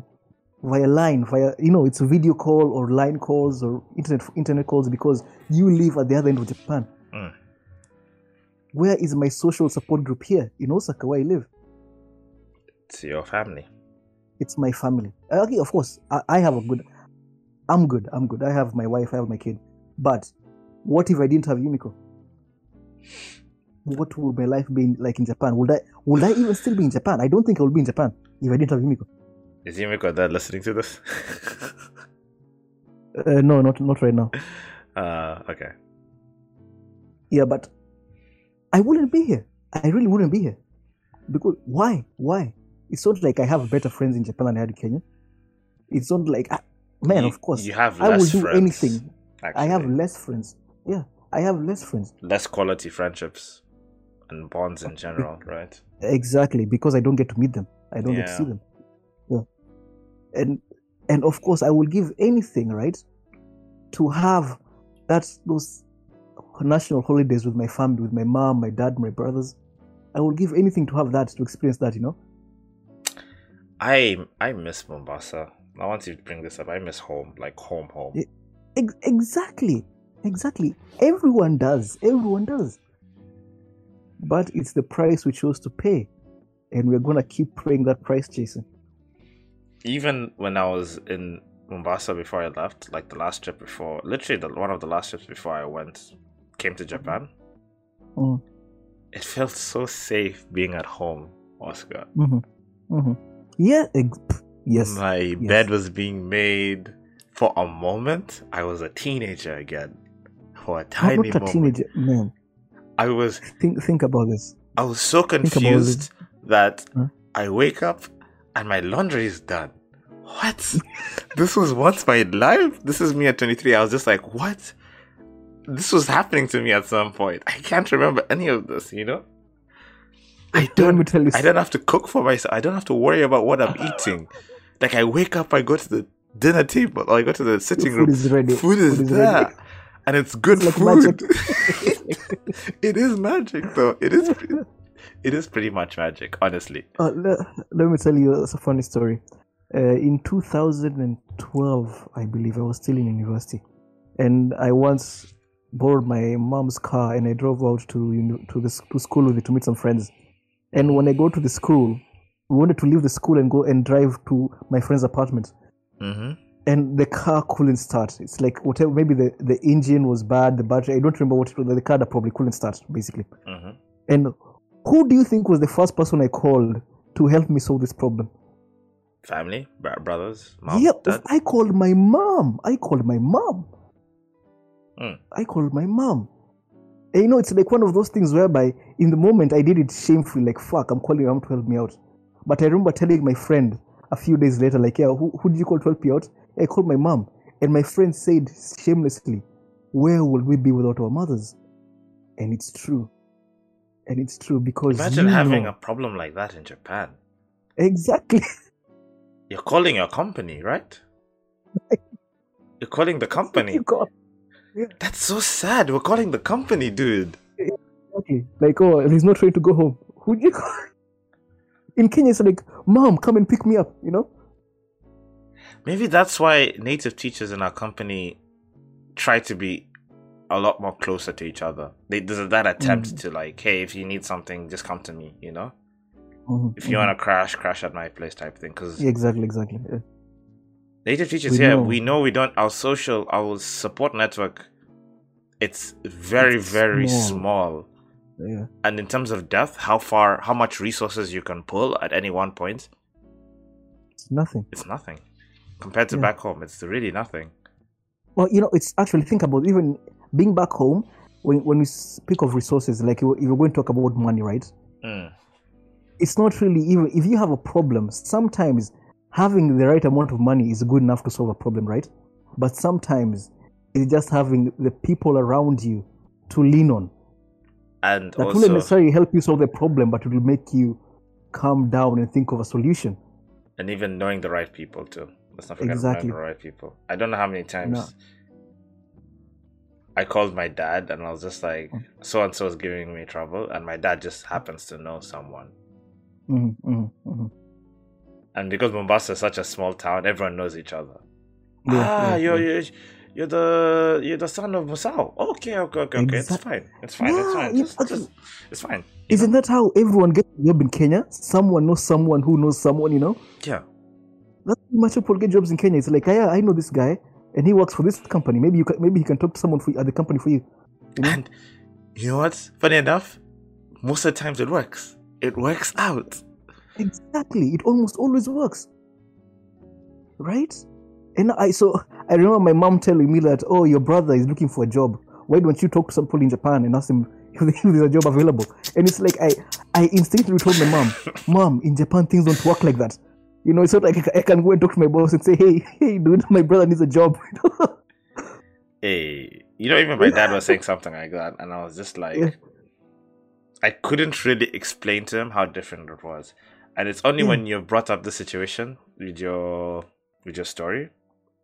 via line, via you know, it's a video call or line calls or internet internet calls because you live at the other end of Japan. Mm. Where is my social support group here in Osaka, where I live? It's your family. It's my family. Uh, Okay, of course, I, I have a good. I'm good. I'm good. I have my wife. I have my kid. But what if I didn't have Yumiko? What would my life be like in Japan? Would I would I even still be in Japan? I don't think I would be in Japan if I didn't have Yumiko. Is Yumiko there listening to this? Uh, no, not not right now. uh, okay. Yeah, but I wouldn't be here. I really wouldn't be here. Because why? Why? It's not like I have better friends in Japan than I had in Kenya. It's not like ah, man. You- of course, you have I will do friends, anything. I have less friends. Yeah, I have less friends. less quality friendships and bonds in general, right? Exactly, because I don't get to meet them. I don't get to see them. Yeah. And and of course I will give anything, right? To have that those national holidays with my family, with my mom, my dad, my brothers. I will give anything to have that, to experience that, you know? I I miss Mombasa. I want you to bring this up. I miss home, like home, home. Yeah. Ex- exactly. Exactly. Everyone does. Everyone does. But it's the price we chose to pay. And we're gonna keep paying that price, Jason. Even when I was in Mombasa before I left, like the last trip before, literally the, one of the last trips before I went, came to Japan. Mm. It felt so safe being at home, Oscar. hmm hmm Yeah, ex- yes. My bed was being made. For a moment, I was a teenager again. For a tiny not a moment, teenager, man. I was Think think about this. I was so confused that Huh? I wake up and my laundry is done. What? this was once my life. This is me at 23. I was just like, what? This was happening to me at some point. I can't remember any of this, you know? I Let don't tell you. I don't have to cook for myself. I don't have to worry about what I'm eating. Like I wake up, I go to the dinner table or I go to the sitting food room. is ready. Food is Food is there. ready. And it's good It's like food. magic. it is magic though. It is it is pretty much magic, honestly. Uh, le- let me tell you a funny story. Uh, in 2012, I believe, I was still in university, and I once borrowed my mom's car and I drove out to uni- to the to school with it to meet some friends. And when I go to the school, we wanted to leave the school and go and drive to my friend's apartment. Mm-hmm. and the car couldn't start. It's like whatever, maybe the, the engine was bad, the battery, I don't remember what it was, the car that probably couldn't start, basically. Mm-hmm. And who do you think was the first person I called to help me solve this problem? Family, brothers, mom, yeah, dad. I called my mom. I called my mom. Mm. I called my mom. And you know, it's like one of those things whereby in the moment I did it shamefully, like, fuck, I'm calling mom to help me out. But I remember telling my friend a few days later, like, yeah, who, who did you call to help you out? I called my mom. And my friend said shamelessly, where would we be without our mothers? And it's true. And it's true because Imagine having know- a problem like that in Japan. exactly You're calling your company, right? You're calling the company. you got That's so sad. We're calling the company, dude. Okay. Like, oh, he's not ready to go home. Who'd you call? In Kenya, it's like, Mom, come and pick me up, you know? Maybe that's why native teachers in our company try to be a lot more closer to each other. They, there's that attempt Mm. to like, hey, if you need something, just come to me. You know, Mhm, if you mhm. want to crash, crash at my place, type thing. Because Yeah, exactly, exactly. Yeah. Native teachers We here, know. we know we don't. Our social, our support network, it's very, It's very small. small. yeah. And in terms of depth, how far, how much resources you can pull at any one point, It's nothing. it's nothing. Compared to Yeah. back home, it's really nothing. Well, you know, it's actually think about even being back home. When when we speak of resources, like if you're going to talk about money, right? Mm. It's not really even if you have a problem. Sometimes having the right amount of money is good enough to solve a problem, right? But sometimes it's just having the people around you to lean on And that wouldn't necessarily help you solve the problem, but it will make you calm down and think of a solution. and even knowing the right people too. Let's not forget Exactly. the right people. I don't know how many times I called my dad and I was just like, so and so is giving me trouble, and my dad just happens to know someone. hmm hmm hmm And because Mombasa is such a small town, everyone knows each other. Yeah, ah, yeah, you're, yeah. you're you're the you're the son of Musao. Okay, okay, okay, okay. It's fine. It's fine. it's fine. Just, just, it's fine. Isn't know? that how everyone gets a job in Kenya? Someone knows someone who knows someone, you know? Yeah. That's how much people get jobs in Kenya. It's like, yeah, I know this guy, and he works for this company. Maybe you can, maybe he can talk to someone for, at the company for you. You know? And you know what? Funny enough, most of the times it works. It works out. Exactly. It almost always works. Right? And I so I remember my mom telling me that, oh, your brother is looking for a job. Why don't you talk to some people in Japan and ask them if there's a job available? And it's like I I instinctively told my mom, Mom, in Japan things don't work like that. You know, it's not like I I can go and talk to my boss and say, Hey, hey, dude, my brother needs a job. Hey, you know, even my dad was saying something like that, and I was just like, Yeah. I couldn't really explain to him how different it was. And it's only Yeah. when you've brought up the situation with your with your story,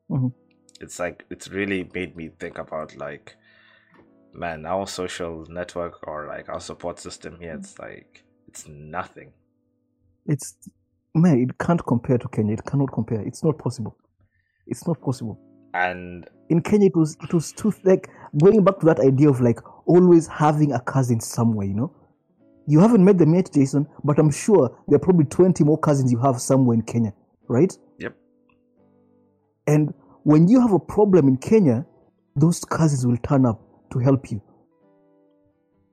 Mhm. it's like it's really made me think about like, man, our social network or like our support system here. It's like it's nothing. it's man, it can't compare to Kenya. It cannot compare. It's not possible. It's not possible. And in Kenya, it was it was too like going back to that idea of like always having a cousin somewhere. You know, you haven't met them yet, Jason, but I'm sure there are probably twenty more cousins you have somewhere in Kenya, right? Yep. And when you have a problem in Kenya, those cousins will turn up to help you,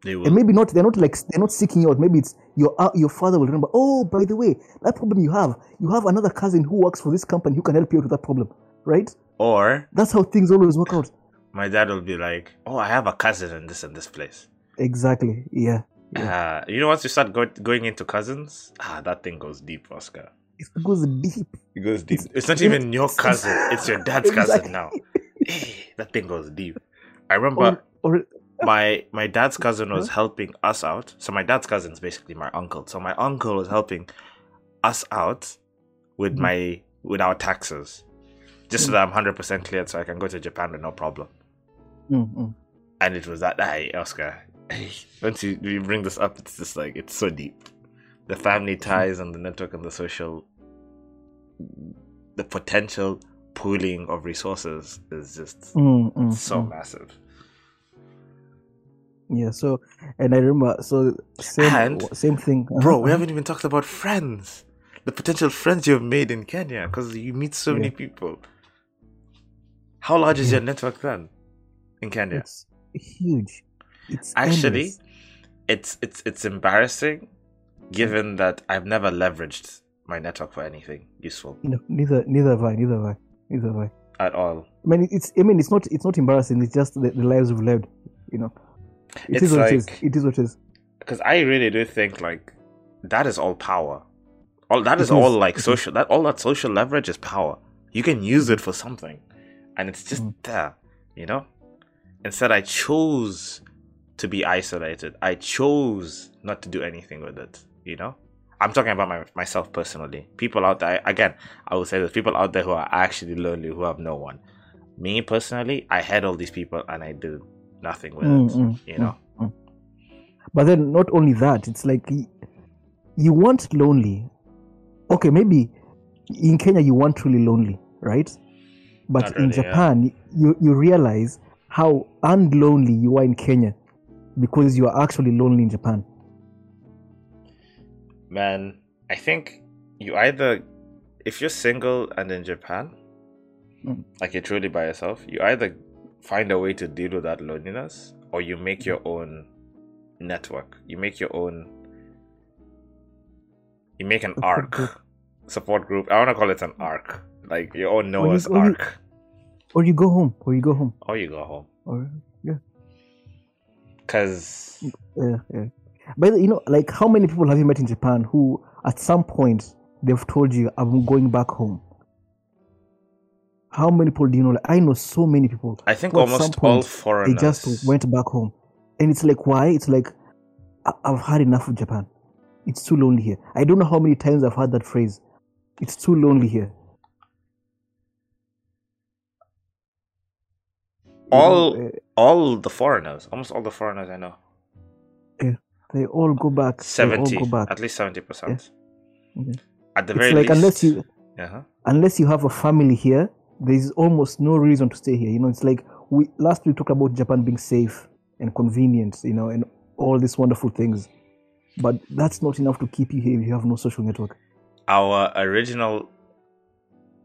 they will and maybe not. They're not like they're not seeking you out. Maybe it's your uh, your father will remember. Oh, by the way, that problem you have, you have another cousin who works for this company who can help you out with that problem, right? or That's how things always work out. my dad will be like, "Oh, I have a cousin in this and this place." Exactly. Yeah. Uh, you know, once you start go- going into cousins, ah, that thing goes deep, Oscar. It goes deep. It goes deep. It's- It's, not even your cousin; it's your dad's cousin now. That thing goes deep. I remember Or, or my my dad's cousin was helping us out. So my dad's cousin is basically my uncle. So my uncle was helping us out with Mhm. my with our taxes, just so that I'm hundred percent cleared, so I can go to Japan with no problem. Mm, mm. And it was that day, Oscar. Once you, you bring this up, it's just like it's so deep. The family ties and the network and the social, the potential pooling of resources is just Mm, mm, so mm. massive. Yeah. So, and I remember. So same And- same thing, Bro, Uh-huh, we haven't even talked about friends. The potential friends you've made in Kenya because you meet so many people. How large is Yeah. your network then in Kenya? It's huge. It's Actually, endless. it's it's it's embarrassing given that I've never leveraged my network for anything useful you know, neither neither have I. Neither have I. Neither have I. at all. I mean, it's. I mean, it's not. It's not embarrassing. It's just the, the lives we've lived. You know. It It's is what it is. like- It is what it is. Because I really do think like that is all power. All that is, is all like social that all that social leverage is power. You can use it for something. And it's just Mm. there, you know? Instead I chose to be isolated. I chose not to do anything with it, you know? I'm talking about my, myself personally. People out there again, I will say there's people out there who are actually lonely, who have no one. Me personally, I had all these people and I did nothing with Mm, it. mm, you know? mm. But then, not only that, it's like you want lonely. Okay, maybe in Kenya you want truly lonely, right? But Not in really, yeah. Japan, you you realize how unlonely you are in Kenya because you are actually lonely in Japan. Man, I think you either, if you're single and in Japan, Mm. like you're truly by yourself, you either find a way to deal with that loneliness or you make your own network. You make your own, you make an ark, support group. I want to call it an ark, like your own you- Noah's or you- ark. Or you go home, or you go home, Or you go home. or Because yeah, yeah. But you know, like how many people have you met in Japan who, at some point, they've told you, "I'm going back home." How many people do you know? Like, I know so many people. I think almost some all point, foreigners. They just went back home, and it's like, why? It's like, I- I've had enough of Japan. It's too lonely here. I don't know how many times I've heard that phrase. It's too lonely here. All know, uh, all the foreigners, almost all the foreigners I know, they all go back. Seventy, go back. at least seventy percent. Okay. At the It's very like least, unless you uh-huh. unless you have a family here, there's almost no reason to stay here. You know, it's like we last we talked about Japan being safe and convenient, you know, and all these wonderful things. But that's not enough to keep you here if you have no social network. our original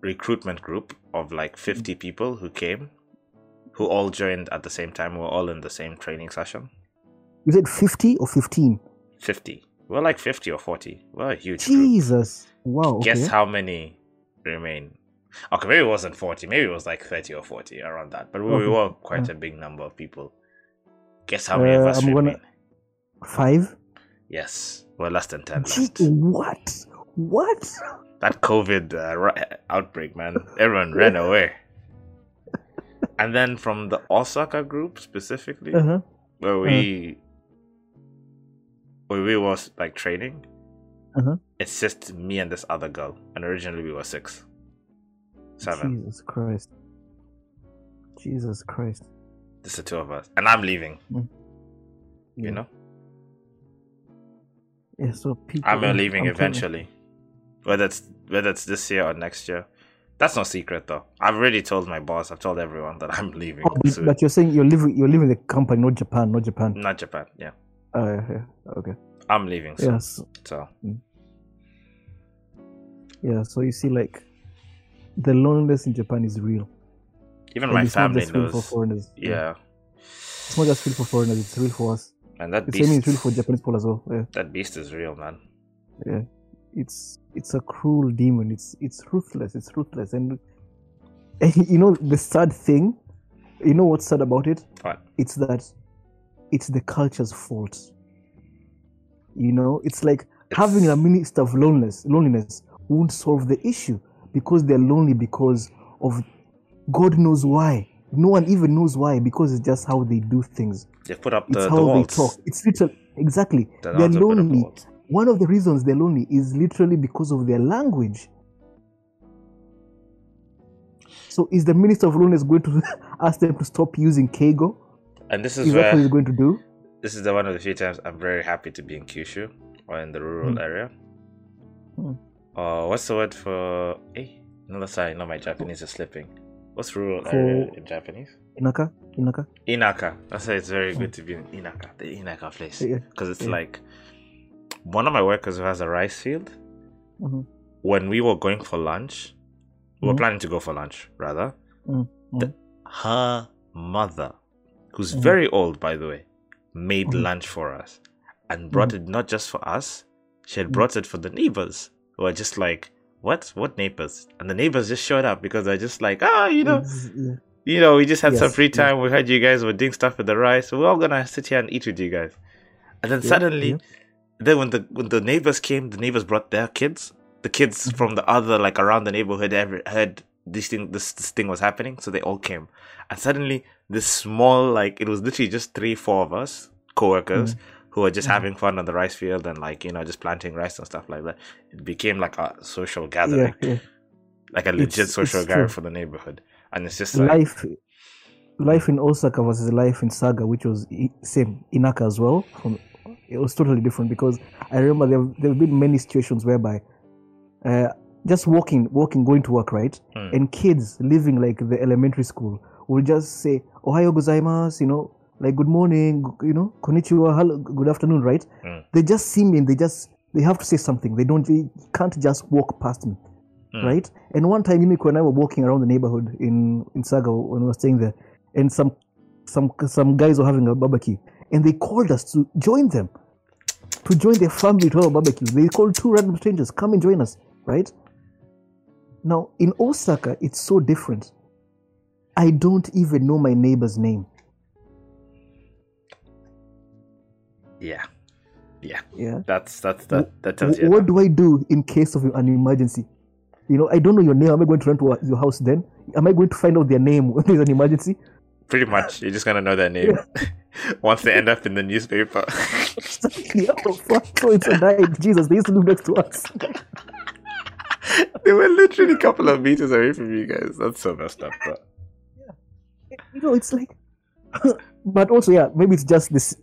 recruitment group of like 50 people who came who all joined at the same time we were all in the same training session You said 50 or 15? 50 we're like 50 or 40 we're a huge group Jesus. Wow. Okay. guess how many remain okay maybe it wasn't 40 maybe it was like 30 or 40 around that but we, Okay. were quite a big number of people guess how many of Uh, us I'm gonna- remain Five? yes we're less than 10 Gee, left what? What? that COVID uh, outbreak, man, everyone ran away. And then from the Osaka group specifically, Uh-huh. where we where we was like training, Uh-huh. it's just me and this other girl, and originally we were six, seven. Jesus Christ. Jesus Christ. Just the two of us, and I'm leaving. Yeah. You know, Yeah, so people. I'm leaving I'm eventually, whether it's whether it's this year or next year. That's no secret though. I've already told my boss. I've told everyone that I'm leaving. Oh, but, but you're saying you're leaving you're leaving the company, not Japan, not Japan. Not Japan. Yeah, Uh, yeah, okay. I'm leaving. Soon, Yes. So Yeah, so you see like the loneliness in Japan is real. even And my it's not family just real for knows. foreigners. Yeah, It's not just real for foreigners, it's real for us. and that The same is real for Japanese people as well. Yeah. that beast is real, man. yeah it's it's a cruel demon. It's it's ruthless. It's ruthless. And, and you know the sad thing you know what's sad about it? It's that it's the culture's fault. You know it's like having a minister of loneliness loneliness won't solve the issue because they're lonely because of god knows why. No one even knows why because it's just how they do things. They put up it's the, the how they talk. It's literally exactly. They're nuns will put up the lonely. One of the reasons they're lonely is literally because of their language. So is the minister of loneliness going to ask them to stop using Keigo? And this is Is where what he's going to do? this is the one of the few times I'm very happy to be in Kyushu or in the rural Hmm. area. Hmm. Uh, what's the word for? Hey, no, sorry, no, my Japanese is slipping. What's rural For- area in Japanese? Inaka? Inaka? Inaka. That's why it's very good to be in Inaka, the Inaka place, Yeah. because it's Yeah. like one of my workers who has a rice field. Mhm. When we were going for lunch, we were Mhm. planning to go for lunch rather. Mm, The, her mother, who's Mhm. very old by the way, made Mhm. lunch for us and brought it not just for us. She had brought it for the neighbors who are just like, "What? What neighbors?" And the neighbors just showed up because they're just like, "Ah, you know." Yeah. you know, we just had some free yes. time. We heard you guys were doing stuff with the rice. So we're all gonna sit here and eat with you guys. And then Yeah, suddenly, yeah. Then when the when the neighbors came, the neighbors brought their kids. The kids Mm-hmm. from the other like around the neighborhood ever heard this thing this, this thing was happening, so they all came. And suddenly, this small like it was literally just three four of us co-workers Mm. who were just Mhm. having fun on the rice field and like you know just planting rice and stuff like that. It became like a social gathering, yeah. like a legit It's- social it's gathering true. for the neighborhood. And it's just like Life life in Osaka versus life in Saga, which was same Inaka as well. From it was totally different because I remember there there have been many situations whereby uh, just walking walking going to work right Mm. and kids living like the elementary school will just say "Ohayo gozaimasu," you know, like "Good morning," you know, "Konnichiwa," hello, "Good afternoon," right? Mm. They just see me and they just they have to say something. They don't. They can't just walk past me, Mm. right? And one time, Yumiko and I were walking around the neighborhood in in Saga when we were staying there, and some some some guys were having a barbecue, and they called us to join them, to join their family to have a barbecue. They called two random strangers, come and join us, right? Now in Osaka, it's so different. I don't even know my neighbor's name. Yeah. Yeah. Yeah. That's that's that that tells you. what enough. do I do in case of an emergency? You know, I don't know your name. Am I going to run to your house then? Am I going to find out their name when there's an emergency? Pretty much, you're just gonna know their name once they end up in the newspaper. Fuck. So it's a night. Jesus, they used to live next to us. they were literally a couple of meters away from you guys. That's so messed up, bro. You know, it's like. but also, yeah, maybe it's just this,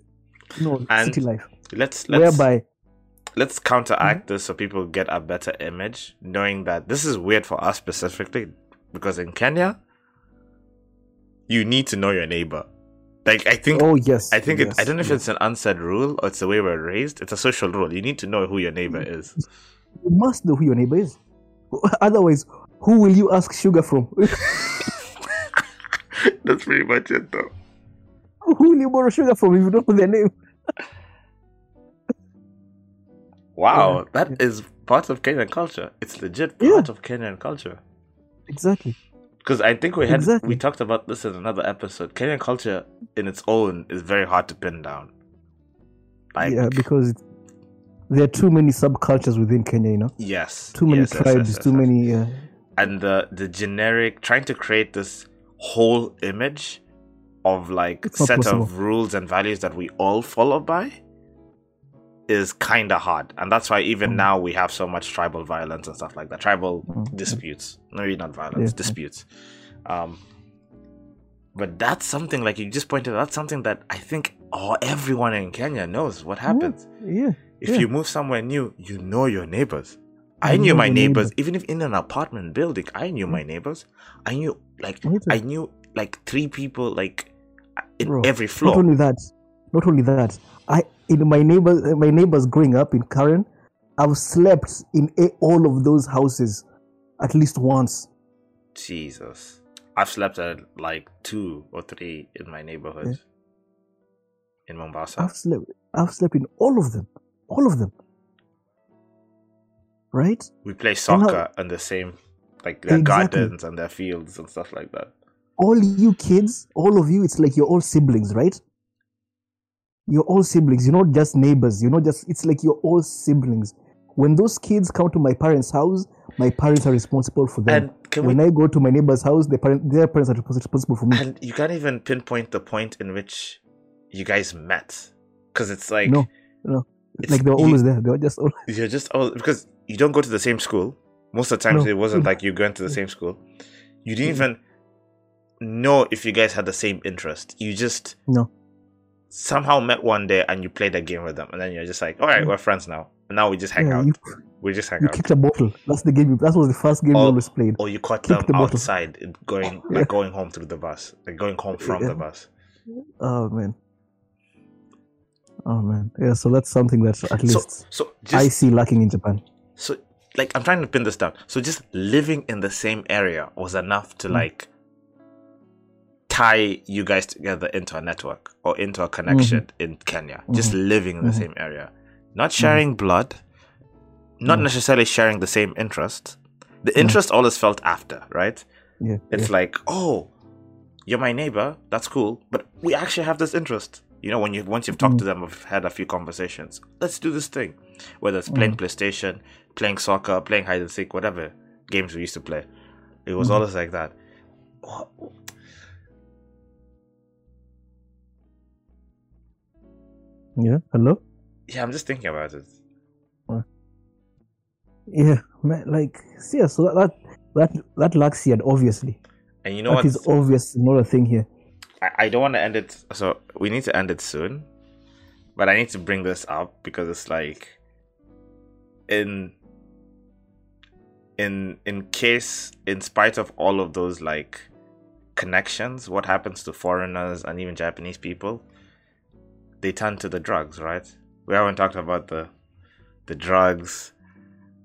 you know, And city life. Let's let's Whereby, let's counteract mm-hmm. this so people get a better image, knowing that this is weird for us specifically because in Kenya, you need to know your neighbor. Like I think oh, yes. I think it, I don't know if it's an unsaid rule or it's the way we're raised. It's a social rule. You need to know who your neighbor is. You must know who your neighbor is. Otherwise, who will you ask sugar from? That's pretty much it, though. who will you borrow sugar from if you don't know their name? Wow, that is part of Kenyan culture. It's legit Yeah. part of Kenyan culture. Exactly. Because I think we had Exactly. we talked about this in another episode. Kenyan culture in its own is very hard to pin down. Like yeah, because there are too many subcultures within Kenya, you know? yes, Too many yes, tribes, yes, yes, too many. Uh, and the the generic trying to create this whole image of like set possible. of rules and values that we all follow by is kind of hard and that's why even Mm. now we have so much tribal violence and stuff like that tribal Mm. disputes maybe not violence Yeah. disputes um but that's something like you just pointed out that's something that i think oh everyone in kenya knows what happens yeah. if Yeah. you move somewhere new, you know your neighbors. I knew my neighbors, neighbors. even if in an apartment building, I knew my neighbors. I knew like I knew like three people like in Bro, every Not floor. only that, not only that, I in my neighbor, my neighbors growing up in Karen, I've slept in a, all of those houses at least once. Jesus, I've slept at like two or three in my neighborhood in Mombasa. I've slept, I've slept in all of them, all of them. Right? we play soccer in the same like their Exactly. gardens and their fields and stuff like that. All you kids, all of you, it's like you're all siblings, right? You're all siblings. You're not just neighbors. You're not just. It's like you're all siblings. When those kids come to my parents' house, my parents are responsible for them. And can when we I go to my neighbor's house, their, parent, their parents are responsible for me. and you can't even pinpoint the point in which you guys met because it's like No, no. it's- like they're you- always there. They're just all. you're just all because you don't go to the same school. Most of the times No. it wasn't like you going to the same school. You didn't even know if you guys had the same interest. You just No. Somehow met one day and you played a game with them, and then you're just like, all right, we're friends now. And now we just hang Yeah, out. you, we just hang you out. kicked a bottle. That's the game. you- That was the first game we Oh, always played. Or you caught kick them the outside, in- going Yeah. like going home through the bus, like going home from Yeah. the bus. Oh man. Oh man. Yeah. So that's something that at least so I just see lacking in Japan. so like I'm trying to pin this down. So just living in the same area was enough to Mm. like tie you guys together into a network or into a connection mm-hmm. in Kenya. Just mm-hmm. living in the Mhm. same area. Not sharing mm-hmm. blood, not No. necessarily sharing the same interest. The interest always felt after, right? Yeah. It's like, oh, you're my neighbor. That's cool, but we actually have this interest. You know, when you once you've talked to them, we've had a few conversations. Let's do this thing, whether it's playing PlayStation, playing soccer, playing hide and seek, whatever games we used to play. It was always like that. Yeah. Hello. Yeah, I'm just thinking about it. Yeah. Man, like yeah. So that that that, that lacks here obviously. And you know That what? is obvious. Not a thing here. I, I don't want to end it. So we need to end it soon, but I need to bring this up because it's like, in, in in case, in spite of all of those like connections, what happens to foreigners and even Japanese people? They turn to the drugs, right? We haven't talked about the the drugs.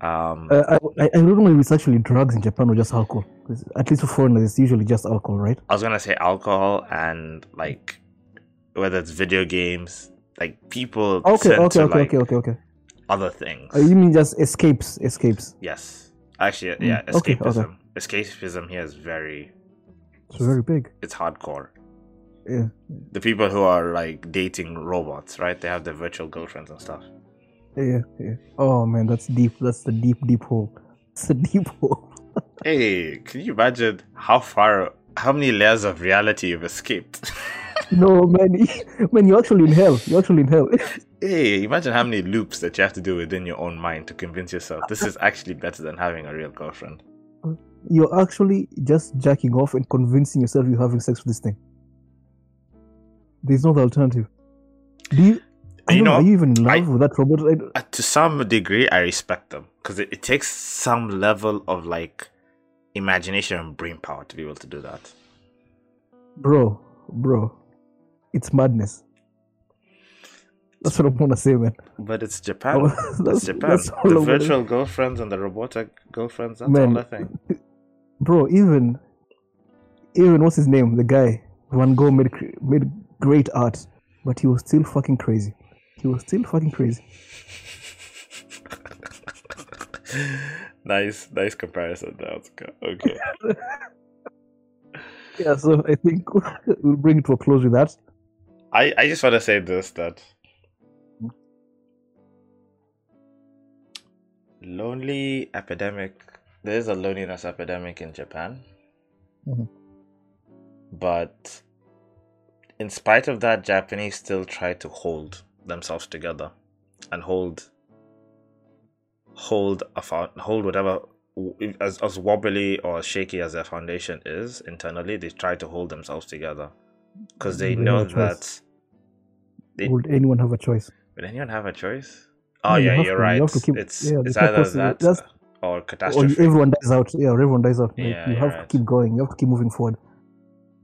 Um, Uh, I, I I don't know if it's actually drugs in Japan or just alcohol. At least for foreigners, it's usually just alcohol, right? I was gonna say alcohol and like whether it's video games, like people Okay, okay, to okay, like okay, okay, okay. other things. Uh, you mean just escapes, escapes? yes, actually, yeah, Mm, okay, okay. escapism. Escapism here is very, It's very big. it's hardcore. Yeah. The people who are like dating robots, right? They have their virtual girlfriends and stuff. Yeah, yeah. Oh man, that's deep. That's the deep, deep hole. It's the deep hole. Hey, can you imagine how far, how many layers of reality you've escaped? no, man, man, you're actually in hell. You're actually in hell. hey, imagine how many loops that you have to do within your own mind to convince yourself this is actually better than having a real girlfriend. you're actually just jacking off and convincing yourself you're having sex with this thing. There's no alternative. Do you? I You know, know, are you even in love I- with that robot? I, Uh, to some degree, I respect them because it, it takes some level of like imagination and brain power to be able to do that. bro, bro, it's madness. That's what I want to say, man. But it's Japan. that's, It's Japan. that's all the virtual girlfriends and the robotic girlfriends, that's Man, all I think. bro. Even, even what's his name? The guy Van Gogh made made great art, but he was still fucking crazy. He was still fucking crazy. nice, nice comparison. That's. Okay. Yeah, so I think we'll bring it to a close with that. I, I just want to say this that lonely epidemic there is a loneliness epidemic in Japan. Mhm. But in spite of that Japanese still try to hold themselves together and hold hold a hold whatever as, as wobbly or shaky as their foundation is internally they try to hold themselves together because they They know have a choice. that they, Would anyone have a choice? would anyone have a choice? Oh you yeah, have you're to. You right. have to keep- it's yeah, it's either that or Or catastrophe. you- everyone dies out. Yeah, everyone dies out. Like, Yeah, you have right. to keep going. You have to keep moving forward.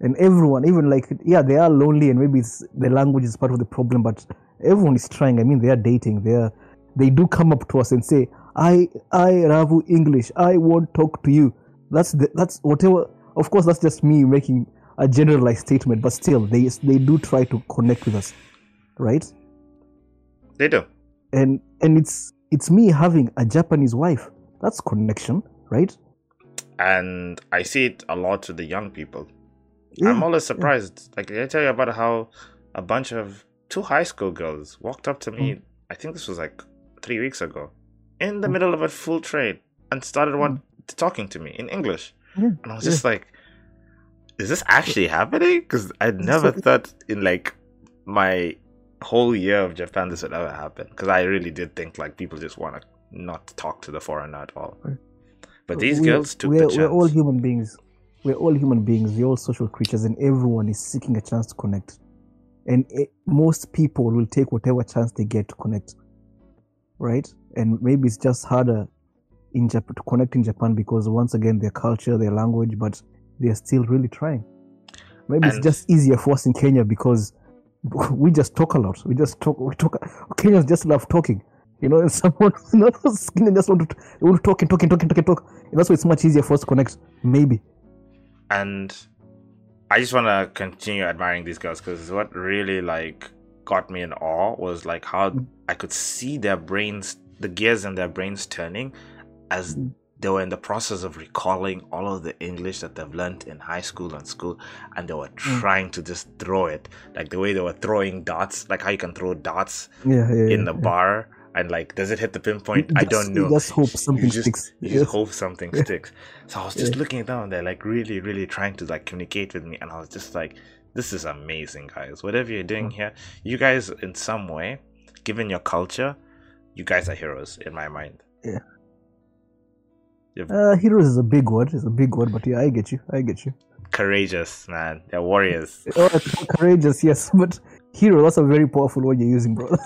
And everyone, even like, yeah, they are lonely, and maybe it's the language is part of the problem. But everyone is trying. I mean, they are dating. They are, they do come up to us and say, "I, I, Ravu English. I won't talk to you." That's the, that's whatever. Of course, that's just me making a generalized statement. But still, they they do try to connect with us, right? They do. and and it's it's me having a Japanese wife. That's connection, right? and I see it a lot to the young people. Yeah, I'm always surprised. Like did I tell you about how a bunch of two high school girls walked up to me. Mm. I think this was like three weeks ago, in the Mm. middle of a full trade, and started one talking to me in English, Yeah, and I was just like, "Is this actually happening?" Because I never thought in like my whole year of Japan this would ever happen. Because I really did think like people just want to not talk to the foreigner at all. But these We're- girls took we're, the chance. We're all human beings. We're all human beings. We're all social creatures, and everyone is seeking a chance to connect. And it, most people will take whatever chance they get to connect, right? And maybe it's just harder in Japan to connect in Japan because once again their culture, their language, but they're still really trying. Maybe it's just easier for us in Kenya because we just talk a lot. We just talk. We talk. Kenyans just love talking. You know, and someone, you know, just want to, want to talk and talk and talk and talk and talk. And that's why it's much easier for us to connect. Maybe. And I just want to continue admiring these girls because what really like got me in awe was like how Mm. I could see their brains, the gears in their brains turning as Mm. they were in the process of recalling all of the English that they've learned in high school and school, and they were Mm. trying to just throw it, like the way they were throwing darts, like how you can throw darts Yeah, yeah. in the yeah. bar. And like, does it hit the pinpoint? You I don't know. Just hope something you just, sticks. You just hope something sticks. So I was just Yeah. looking down there like really, really trying to like communicate with me. And I was just like, this is amazing, guys. Whatever you're doing Mm. here, you guys, in some way, given your culture, you guys are heroes in my mind. Yeah. Uh, heroes is a big word. It's a big word, but yeah, I get you. I get you. courageous, man. They're warriors. Oh, courageous, yes, but hero. That's a very powerful word you're using, bro.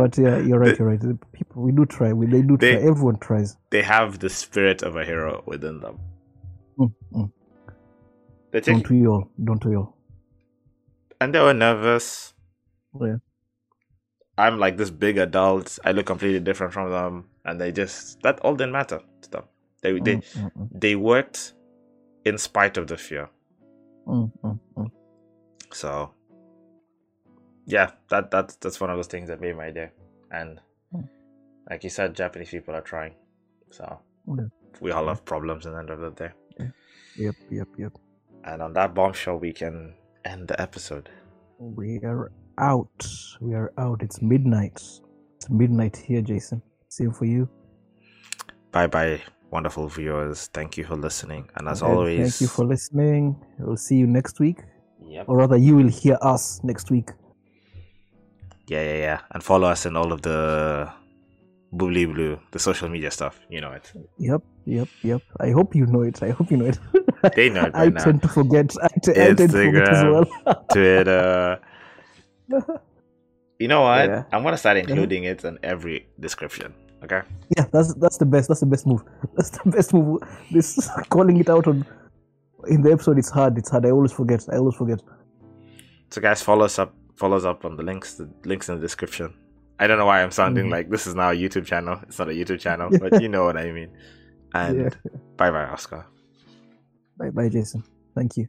But yeah, you're right. The- You're right. People, we do try. We they do They- try. Everyone tries. they have the spirit of a hero within them. Mm, mm. They take, Don't we all? Don't we all? and they were nervous. Yeah. I'm like this big adult. I look completely different from them, and they just that all didn't matter to them. They they Mm, mm, mm, they worked in spite of the fear. mm, mm, mm. So yeah, that that's that's one of those things that made my day. And Hmm. like you said, Japanese people are trying. So Yeah. we all have problems in the end of the day. Yep, yep, yep. And on that bombshell, we can end the episode. We are out. We are out. It's midnight. It's midnight here, Jason. Same for you. Bye bye, wonderful viewers. Thank you for listening. And as And always, thank you for listening. We'll see you next week, Yep. or rather, you will hear us next week. Yeah, yeah, yeah. And follow us in all of the boobly blue, the social media stuff. You know it. Yep, yep, yep. I hope you know it. I hope you know it. They know it by I now. tend to forget. I, t- I tend to forget as well. Twitter. You know what? Yeah. I'm gonna start including it in every description. Okay. yeah, that's that's the best. That's the best move. That's the best move. This calling it out on in the episode. It's hard. It's hard. I always forget. I always forget. So guys, follow us up. Follow us up on the links. The links in the description. I don't know why I'm sounding Mhm. like this is now a YouTube channel. It's not a YouTube channel, but you know what I mean. And Yeah. bye bye, Oscar. Bye, bye, Jason. Thank you.